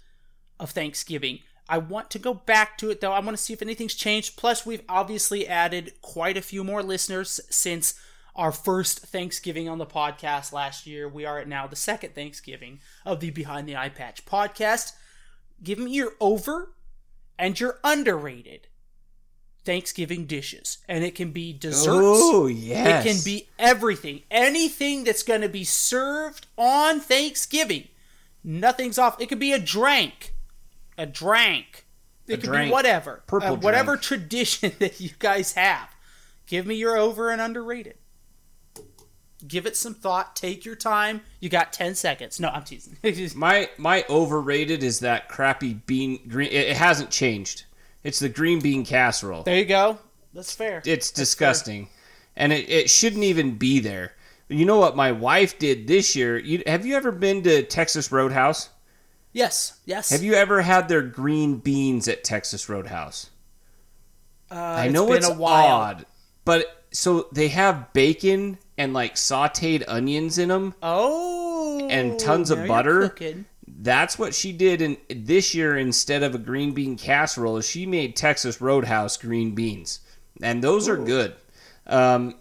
of Thanksgiving. I want to go back to it though. I want to see if anything's changed. Plus, we've obviously added quite a few more listeners since our first Thanksgiving on the podcast last year. We are at now the second Thanksgiving of the Behind the Eye Patch podcast. Give me your over and your underrated Thanksgiving dishes. And it can be desserts. Oh, yes. It can be everything. Anything that's going to be served on Thanksgiving. Nothing's off. It could be a drink. A drink. It A could drink. be whatever. Purple Uh, whatever drink. tradition that you guys have. Give me your over and underrated. Give it some thought. Take your time. You got 10 seconds. No, I'm teasing. My my overrated is that crappy bean green. It, it hasn't changed. It's the green bean casserole. there you go. That's fair. It's disgusting, and it, it shouldn't even be there. You know what my wife did this year? You, have you ever been to Texas Roadhouse? Yes. Yes. Have you ever had their green beans at Texas Roadhouse? Uh, I it's know been it's a while. odd, but so they have bacon and like sautéed onions in them. Oh. And tons of butter. That's what she did in this year instead of a green bean casserole. Is she made Texas Roadhouse green beans, and those are good. Um,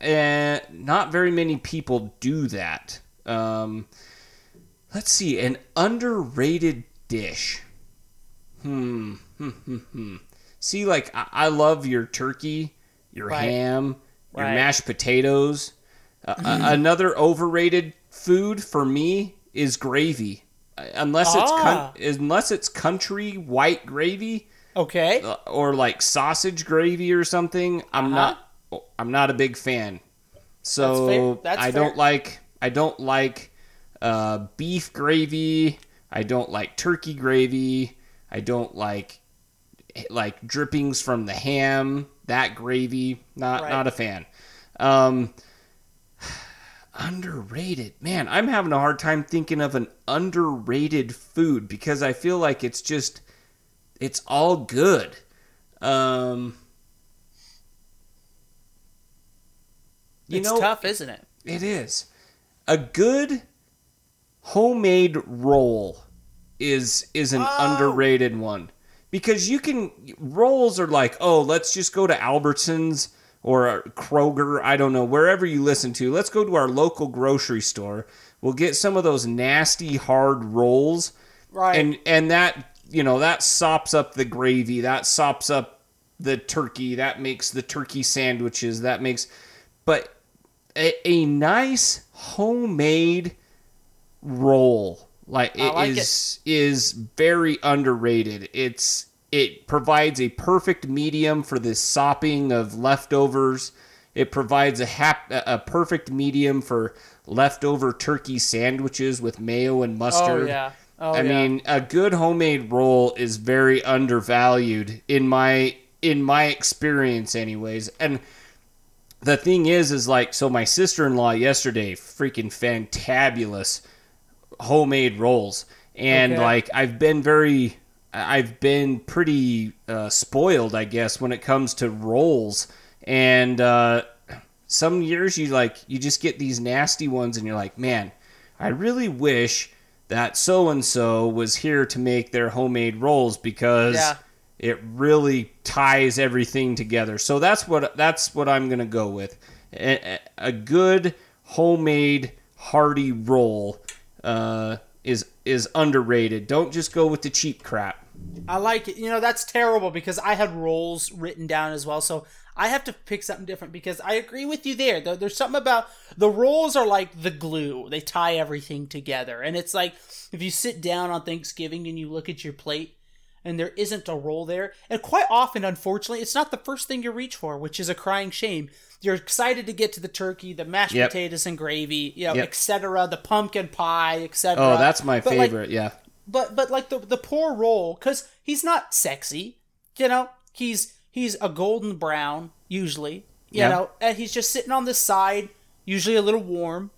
and not very many people do that. Um, let's see, an underrated dish. Hmm. Hmm. Hmm. hmm. See, like I, I love your turkey, your Right. ham, your Right. mashed potatoes. Uh, uh, another overrated food for me is gravy. Uh, Unless it's Ah. con- unless it's country white gravy Okay. uh, or like sausage gravy or something, I'm not I'm not a big fan. So That's. That's I fair. don't like I don't like uh, beef gravy. I don't like turkey gravy. I don't like like drippings from the ham. That gravy, not Right. not a fan. Um, underrated, man. I'm having a hard time thinking of an underrated food because I feel like it's just it's all good. Um, you it's know, tough, isn't it? it is. A good homemade roll is is an Oh. underrated one. Because you can rolls are like, "Oh, let's just go to Albertsons or Kroger, I don't know, wherever you listen to. Let's go to our local grocery store. We'll get some of those nasty hard rolls." Right. And and that, you know, that sops up the gravy, that sops up the turkey, that makes the turkey sandwiches, that makes but a, a nice homemade roll like it like is is very underrated it's it provides a perfect medium for this sopping of leftovers it provides a hap- a perfect medium for leftover turkey sandwiches with mayo and oh, mustard oh yeah. Oh I yeah. mean, a good homemade roll is very undervalued in my in my experience anyways. And the thing is is like so my sister-in-law yesterday freaking fantabulous homemade rolls. And Okay. like I've been very I've been pretty uh, spoiled, I guess, when it comes to rolls. And uh, some years you like you just get these nasty ones, and you're like, man, I really wish that so and so was here to make their homemade rolls because Yeah. it really ties everything together. So that's what that's what I'm gonna go with. A, a good homemade hearty roll uh, is is underrated. Don't just go with the cheap crap. I like it. You know, that's terrible because I had rolls written down as well. So I have to pick something different because I agree with you there. There- There's something about the rolls are like the glue. They tie everything together. And it's like if you sit down on Thanksgiving and you look at your plate and there isn't a roll there, and quite often, unfortunately, it's not the first thing you reach for, which is a crying shame. You're excited to get to the turkey, the mashed Yep. potatoes and gravy, you know, Yep. etc., the pumpkin pie, etc. Oh, that's my But, like, favorite. yeah. but but like the the poor roll because he's not sexy you know he's he's a golden brown usually you Yeah. know and he's just sitting on the side usually a little warm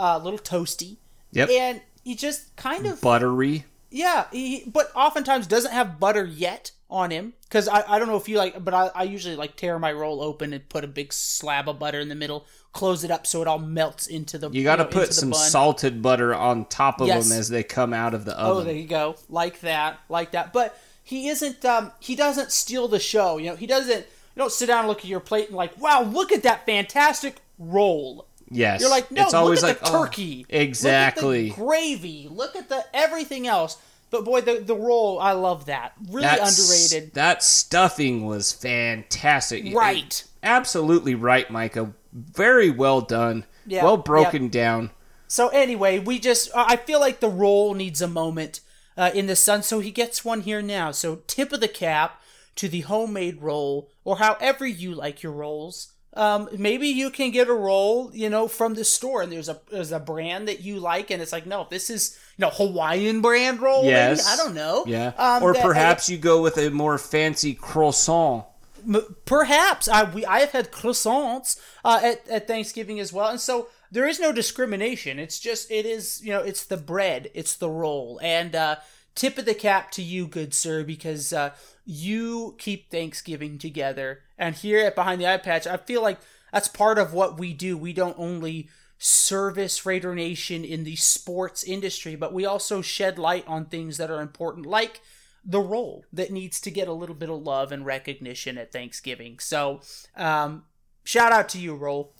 uh, a little toasty Yep. and he just kind of Buttery. Yeah he, but oftentimes doesn't have butter yet on him because I, I don't know if you like, but I, I usually like tear my roll open and put a big slab of butter in the middle, close it up so it all melts into the. You got to know, put some bun. salted butter on top of Yes. them as they come out of the oven. Oh, there you go, like that, like that. But he isn't. Um, he doesn't steal the show. You know, he doesn't. You don't sit down and look at your plate and like, wow, look at that fantastic roll. Yes, You're like, no, it's always look like at the oh, turkey. exactly. Look at the gravy. Look at the everything else. But boy, the the roll, I love that. Really underrated. That stuffing was fantastic. Right. Absolutely right, Micah. Very well done. Yeah, well broken down. So anyway, we just I feel like the roll needs a moment uh, in the sun, so he gets one here now. So tip of the cap to the homemade roll, or however you like your rolls. Um, maybe you can get a roll, you know, from the store, and there's a there's a brand that you like, and it's like, no, this is you know Hawaiian brand roll. Yes. I don't know. Yeah. Um, or that- perhaps you go with a more fancy croissant. M- perhaps I we I have had croissants uh, at at Thanksgiving as well, and so there is no discrimination. It's just it is you know it's the bread, it's the roll, and uh, tip of the cap to you, good sir, because uh, you keep Thanksgiving together. And here at Behind the Eye Patch, I feel like that's part of what we do. We don't only service Raider Nation in the sports industry, but we also shed light on things that are important, like the role that needs to get a little bit of love and recognition at Thanksgiving. So, um, shout out to you, roll.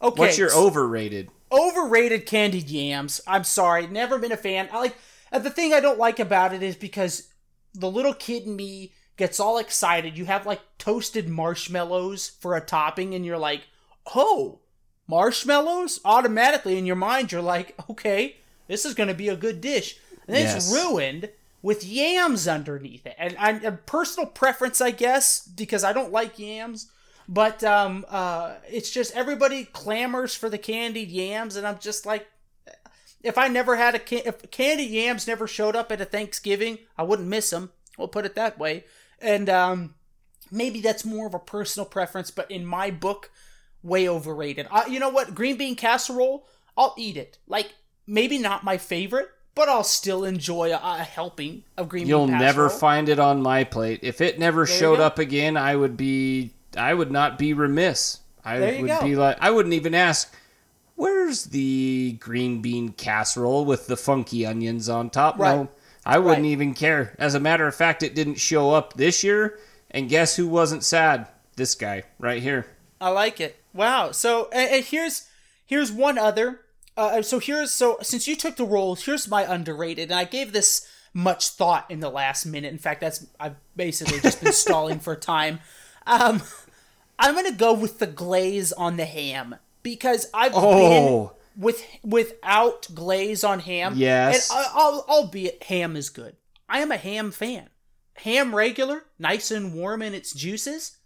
Okay, What's your overrated? overrated candied yams. I'm sorry, never been a fan. I like the thing I don't like about it is because the little kid in me gets all excited. You have like toasted marshmallows for a topping, and you're like, oh, marshmallows? Automatically in your mind, you're like, okay, this is going to be a good dish. And then it's ruined with yams underneath it. And, and a personal preference, I guess, because I don't like yams. But um, uh, it's just everybody clamors for the candied yams, and I'm just like, if I never had a can- if candied yams never showed up at a Thanksgiving, I wouldn't miss them. We'll put it that way. And um, maybe that's more of a personal preference, but in my book, way overrated. Uh, you know what? Green bean casserole, I'll eat it. Like maybe not my favorite, but I'll still enjoy a, a helping of green bean. You'll bean never find it on my plate. If it never There showed up again, I would be I would not be remiss. I would go. be like I wouldn't even ask Where's the green bean casserole with the funky onions on top? Right. No, I wouldn't Right. even care. As a matter of fact, it didn't show up this year. And guess who wasn't sad? This guy right here. I like it. Wow. So and, here's here's one other. Uh, so here's so since you took the role, here's my underrated, and I gave this much thought in the last minute. In fact, that's I've basically just been stalling for time. Um, I'm gonna go with the glaze on the ham because I've Oh. been with without glaze on ham. Yes. and I, I'll, albeit ham is good. I am a ham fan. Ham regular, nice and warm in its juices.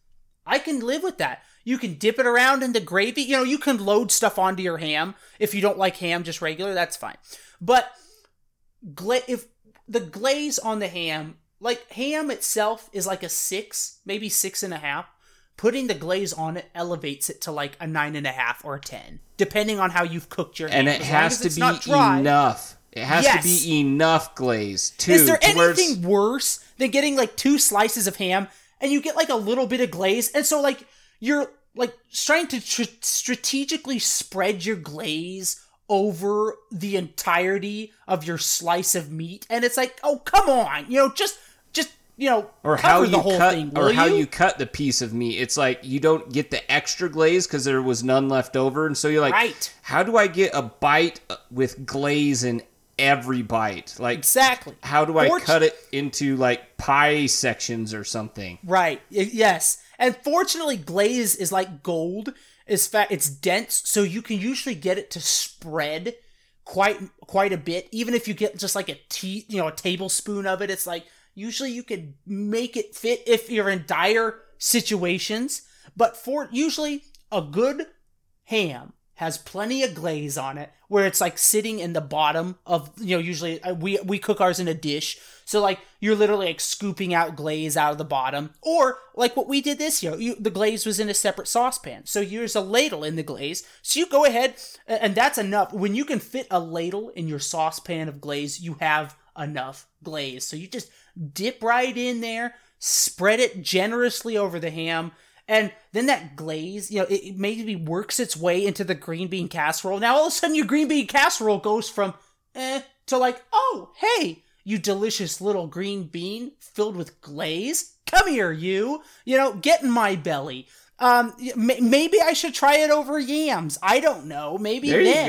I can live with that. You can dip it around in the gravy. You know, you can load stuff onto your ham. If you don't like ham just regular, that's fine. But gla- if the glaze on the ham, like ham itself is like a six, maybe six and a half. Putting the glaze on it elevates it to like a nine and a half or a ten, depending on how you've cooked your ham. And it As has to be dry. enough. It has Yes. to be enough glaze too. Is there to where it's- anything worse than getting like two slices of ham and you get like a little bit of glaze, and so like you're like trying to tr- strategically spread your glaze over the entirety of your slice of meat, and it's like, oh come on, you know, just you know, or how you cut thing, or how you? you cut the piece of meat it's like you don't get the extra glaze because there was none left over and so you're like Right. how do i get a bite with glaze in every bite like exactly. how do i Fort- cut it into like pie sections or something Right. Yes. And fortunately, glaze is like gold. It's fat. It's dense, so you can usually get it to spread quite quite a bit. Even if you get just like a tea, you know, a tablespoon of it, it's like usually you could make it fit if you're in dire situations. But for usually a good ham has plenty of glaze on it where it's like sitting in the bottom of you know usually uh, we we cook ours in a dish. So like you're literally like scooping out glaze out of the bottom or like what we did this year you, the glaze was in a separate saucepan. So there's a ladle in the glaze. So you go ahead and that's enough. When you can fit a ladle in your saucepan of glaze you have enough glaze. So you just dip right in there, spread it generously over the ham, and then that glaze, you know, it, it maybe works its way into the green bean casserole. Now all of a sudden your green bean casserole goes from eh to like, oh, hey, you delicious little green bean filled with glaze. Come here, you. You know, get in my belly. Um, maybe I should try it over yams. I don't know. Maybe There then.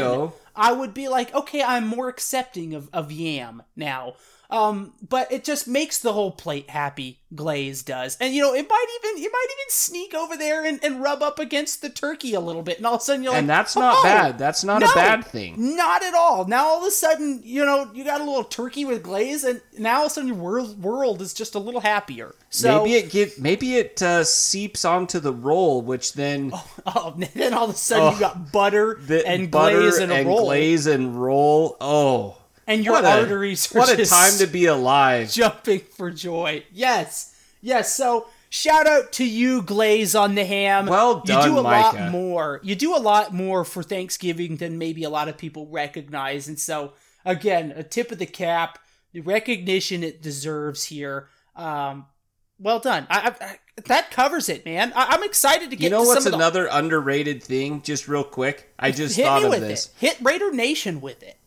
I would be like, okay, I'm more accepting of, of yam now. Um, but it just makes the whole plate happy. Glaze does, and you know, it might even it might even sneak over there and, and rub up against the turkey a little bit, and all of a sudden you're like, and that's not "Oh, bad. That's not no, a bad thing. Not at all. Now all of a sudden, you know, you got a little turkey with glaze, and now all of a sudden your world world is just a little happier. So maybe it get maybe it uh, seeps onto the roll, which then oh, then all of a sudden Oh, you got butter and butter glaze and a and roll, glaze and roll. Oh, and your what a- arteries. Are What a time to be alive! jumping for joy. Yes, yes. So shout out to you, Glaze on the ham. Well done, You do a Micah. lot more. You do a lot more for Thanksgiving than maybe a lot of people recognize, and so again, a tip of the cap, the recognition it deserves here. Um, well done. I, I, I, that covers it, man. I, I'm excited to get. You know to what's some of the- another underrated thing? Just real quick, I just Hit thought of with this. it. Hit Raider Nation with it.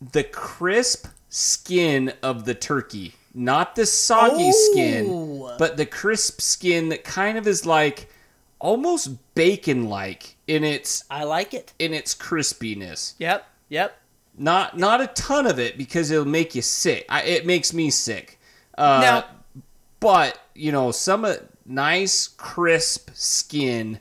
The crisp skin of the turkey, not the soggy skin, Oh. but the crisp skin that kind of is like almost bacon-like in its I like it. in its crispiness. Yep. Yep. Not not a ton of it because it'll make you sick. I, it makes me sick. Uh, Now- but you know, some uh, nice crisp skin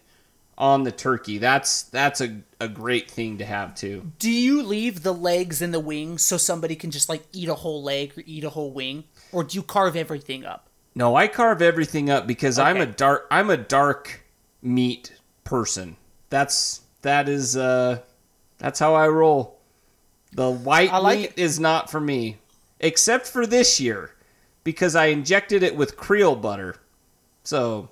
on the turkey. That's that's a, a great thing to have too. Do you leave the legs and the wings so somebody can just like eat a whole leg or eat a whole wing, or do you carve everything up? No, I carve everything up because I'm a dark I'm a dark meat person. That's that is uh that's how I roll. The white like meat it. is not for me, except for this year because I injected it with Creole butter. So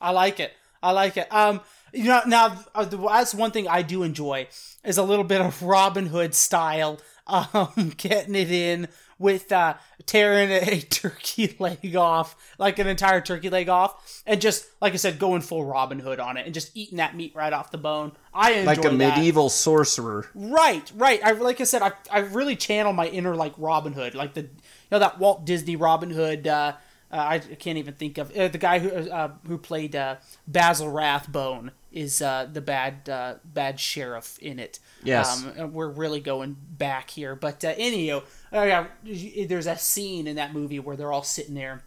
I like it. I like it. Um, you know, now uh, that's one thing I do enjoy is a little bit of Robin Hood style. Um, getting it in with uh, tearing a turkey leg off, like an entire turkey leg off, and just like I said, going full Robin Hood on it and just eating that meat right off the bone. I enjoy like a that. medieval sorcerer. Right, right. I like I said, I I really channel my inner like Robin Hood, like the you know that Walt Disney Robin Hood. Uh, uh, I can't even think of uh, the guy who uh, who played uh, Basil Rathbone is uh, the bad uh, bad sheriff in it. Yes. um, we're really going back here, but uh, anyhow, uh, yeah, there's a scene in that movie where they're all sitting there,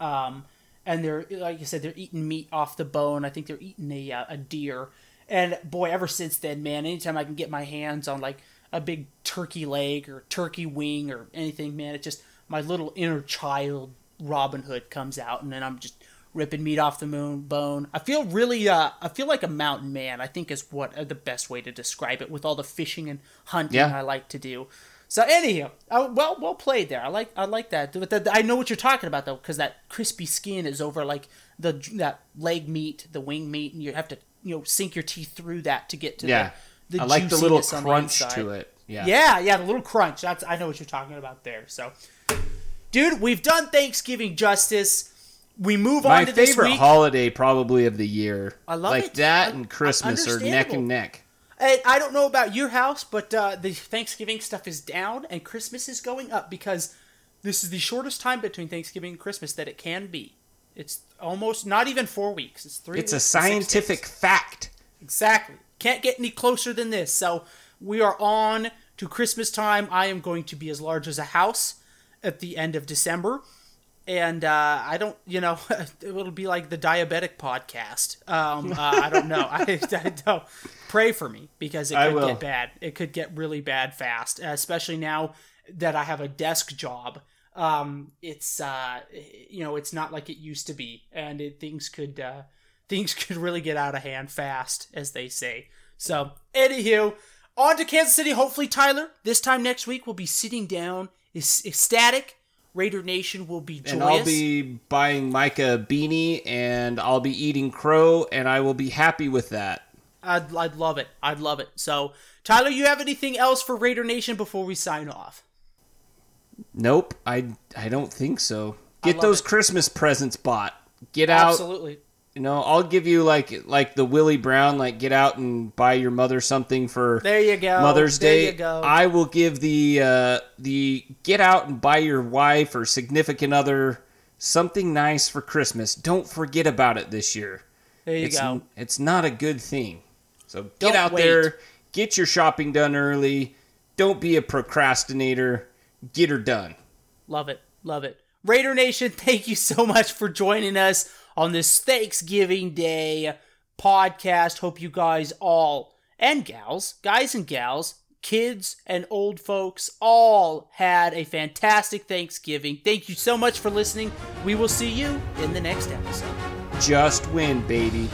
um, and they're like you said, they're eating meat off the bone. I think they're eating a uh, a deer, and boy, ever since then, man, anytime I can get my hands on like a big turkey leg or turkey wing or anything, man, it just my little inner child Robin Hood comes out, and then I'm just ripping meat off the moon bone. I feel really, uh, I feel like a mountain man. I think is what uh, the best way to describe it with all the fishing and hunting Yeah. I like to do. So anyhow, uh, well, well played there. I like, I like that. But the, I know what you're talking about though, because that crispy skin is over like the that leg meat, the wing meat, and you have to you know sink your teeth through that to get to Yeah. the, the I like the little on the crunch to it. Yeah. Yeah, yeah, the little crunch. That's I know what you're talking about there. So, dude, we've done Thanksgiving justice. We move My on to this favorite week. holiday probably of the year. I love like it. that I- and Christmas are neck and neck. I, I don't know about your house, but uh, the Thanksgiving stuff is down and Christmas is going up because this is the shortest time between Thanksgiving and Christmas that it can be. It's almost not even four weeks. It's three. It's a scientific fact. Exactly. Can't get any closer than this. So we are on to Christmas time. I am going to be as large as a house at the end of December. And uh, I don't, you know, it'll be like the diabetic podcast. Um, uh, I don't know. I, I don't. Pray for me because it could get bad. It could get really bad fast, especially now that I have a desk job. Um, it's uh, you know, it's not like it used to be, and it, things could uh, things could really get out of hand fast, as they say. So, anywho, on to Kansas City. Hopefully, Tyler, this time next week, we'll be sitting down, is ecstatic. Raider Nation will be joyous. And I'll be buying Micah a beanie and I'll be eating crow and I will be happy with that. I'd, I'd love it. I'd love it. So, Tyler, you have anything else for Raider Nation before we sign off? Nope, I I don't think so. Get those it. Christmas presents bought. Get out. Absolutely. You know, I'll give you like like the Willie Brown, like get out and buy your mother something for There you go. Mother's there Day. you go. I will give the uh, the get out and buy your wife or significant other something nice for Christmas. Don't forget about it this year. there you it's, go. It's not a good thing. So get Don't out wait. there, get your shopping done early. Don't be a procrastinator. Get her done. Love it. Love it. Raider Nation, thank you so much for joining us on this Thanksgiving Day podcast. Hope you guys all, and gals, guys and gals, kids and old folks, all had a fantastic Thanksgiving. Thank you so much for listening. We will see you in the next episode. Just win, baby.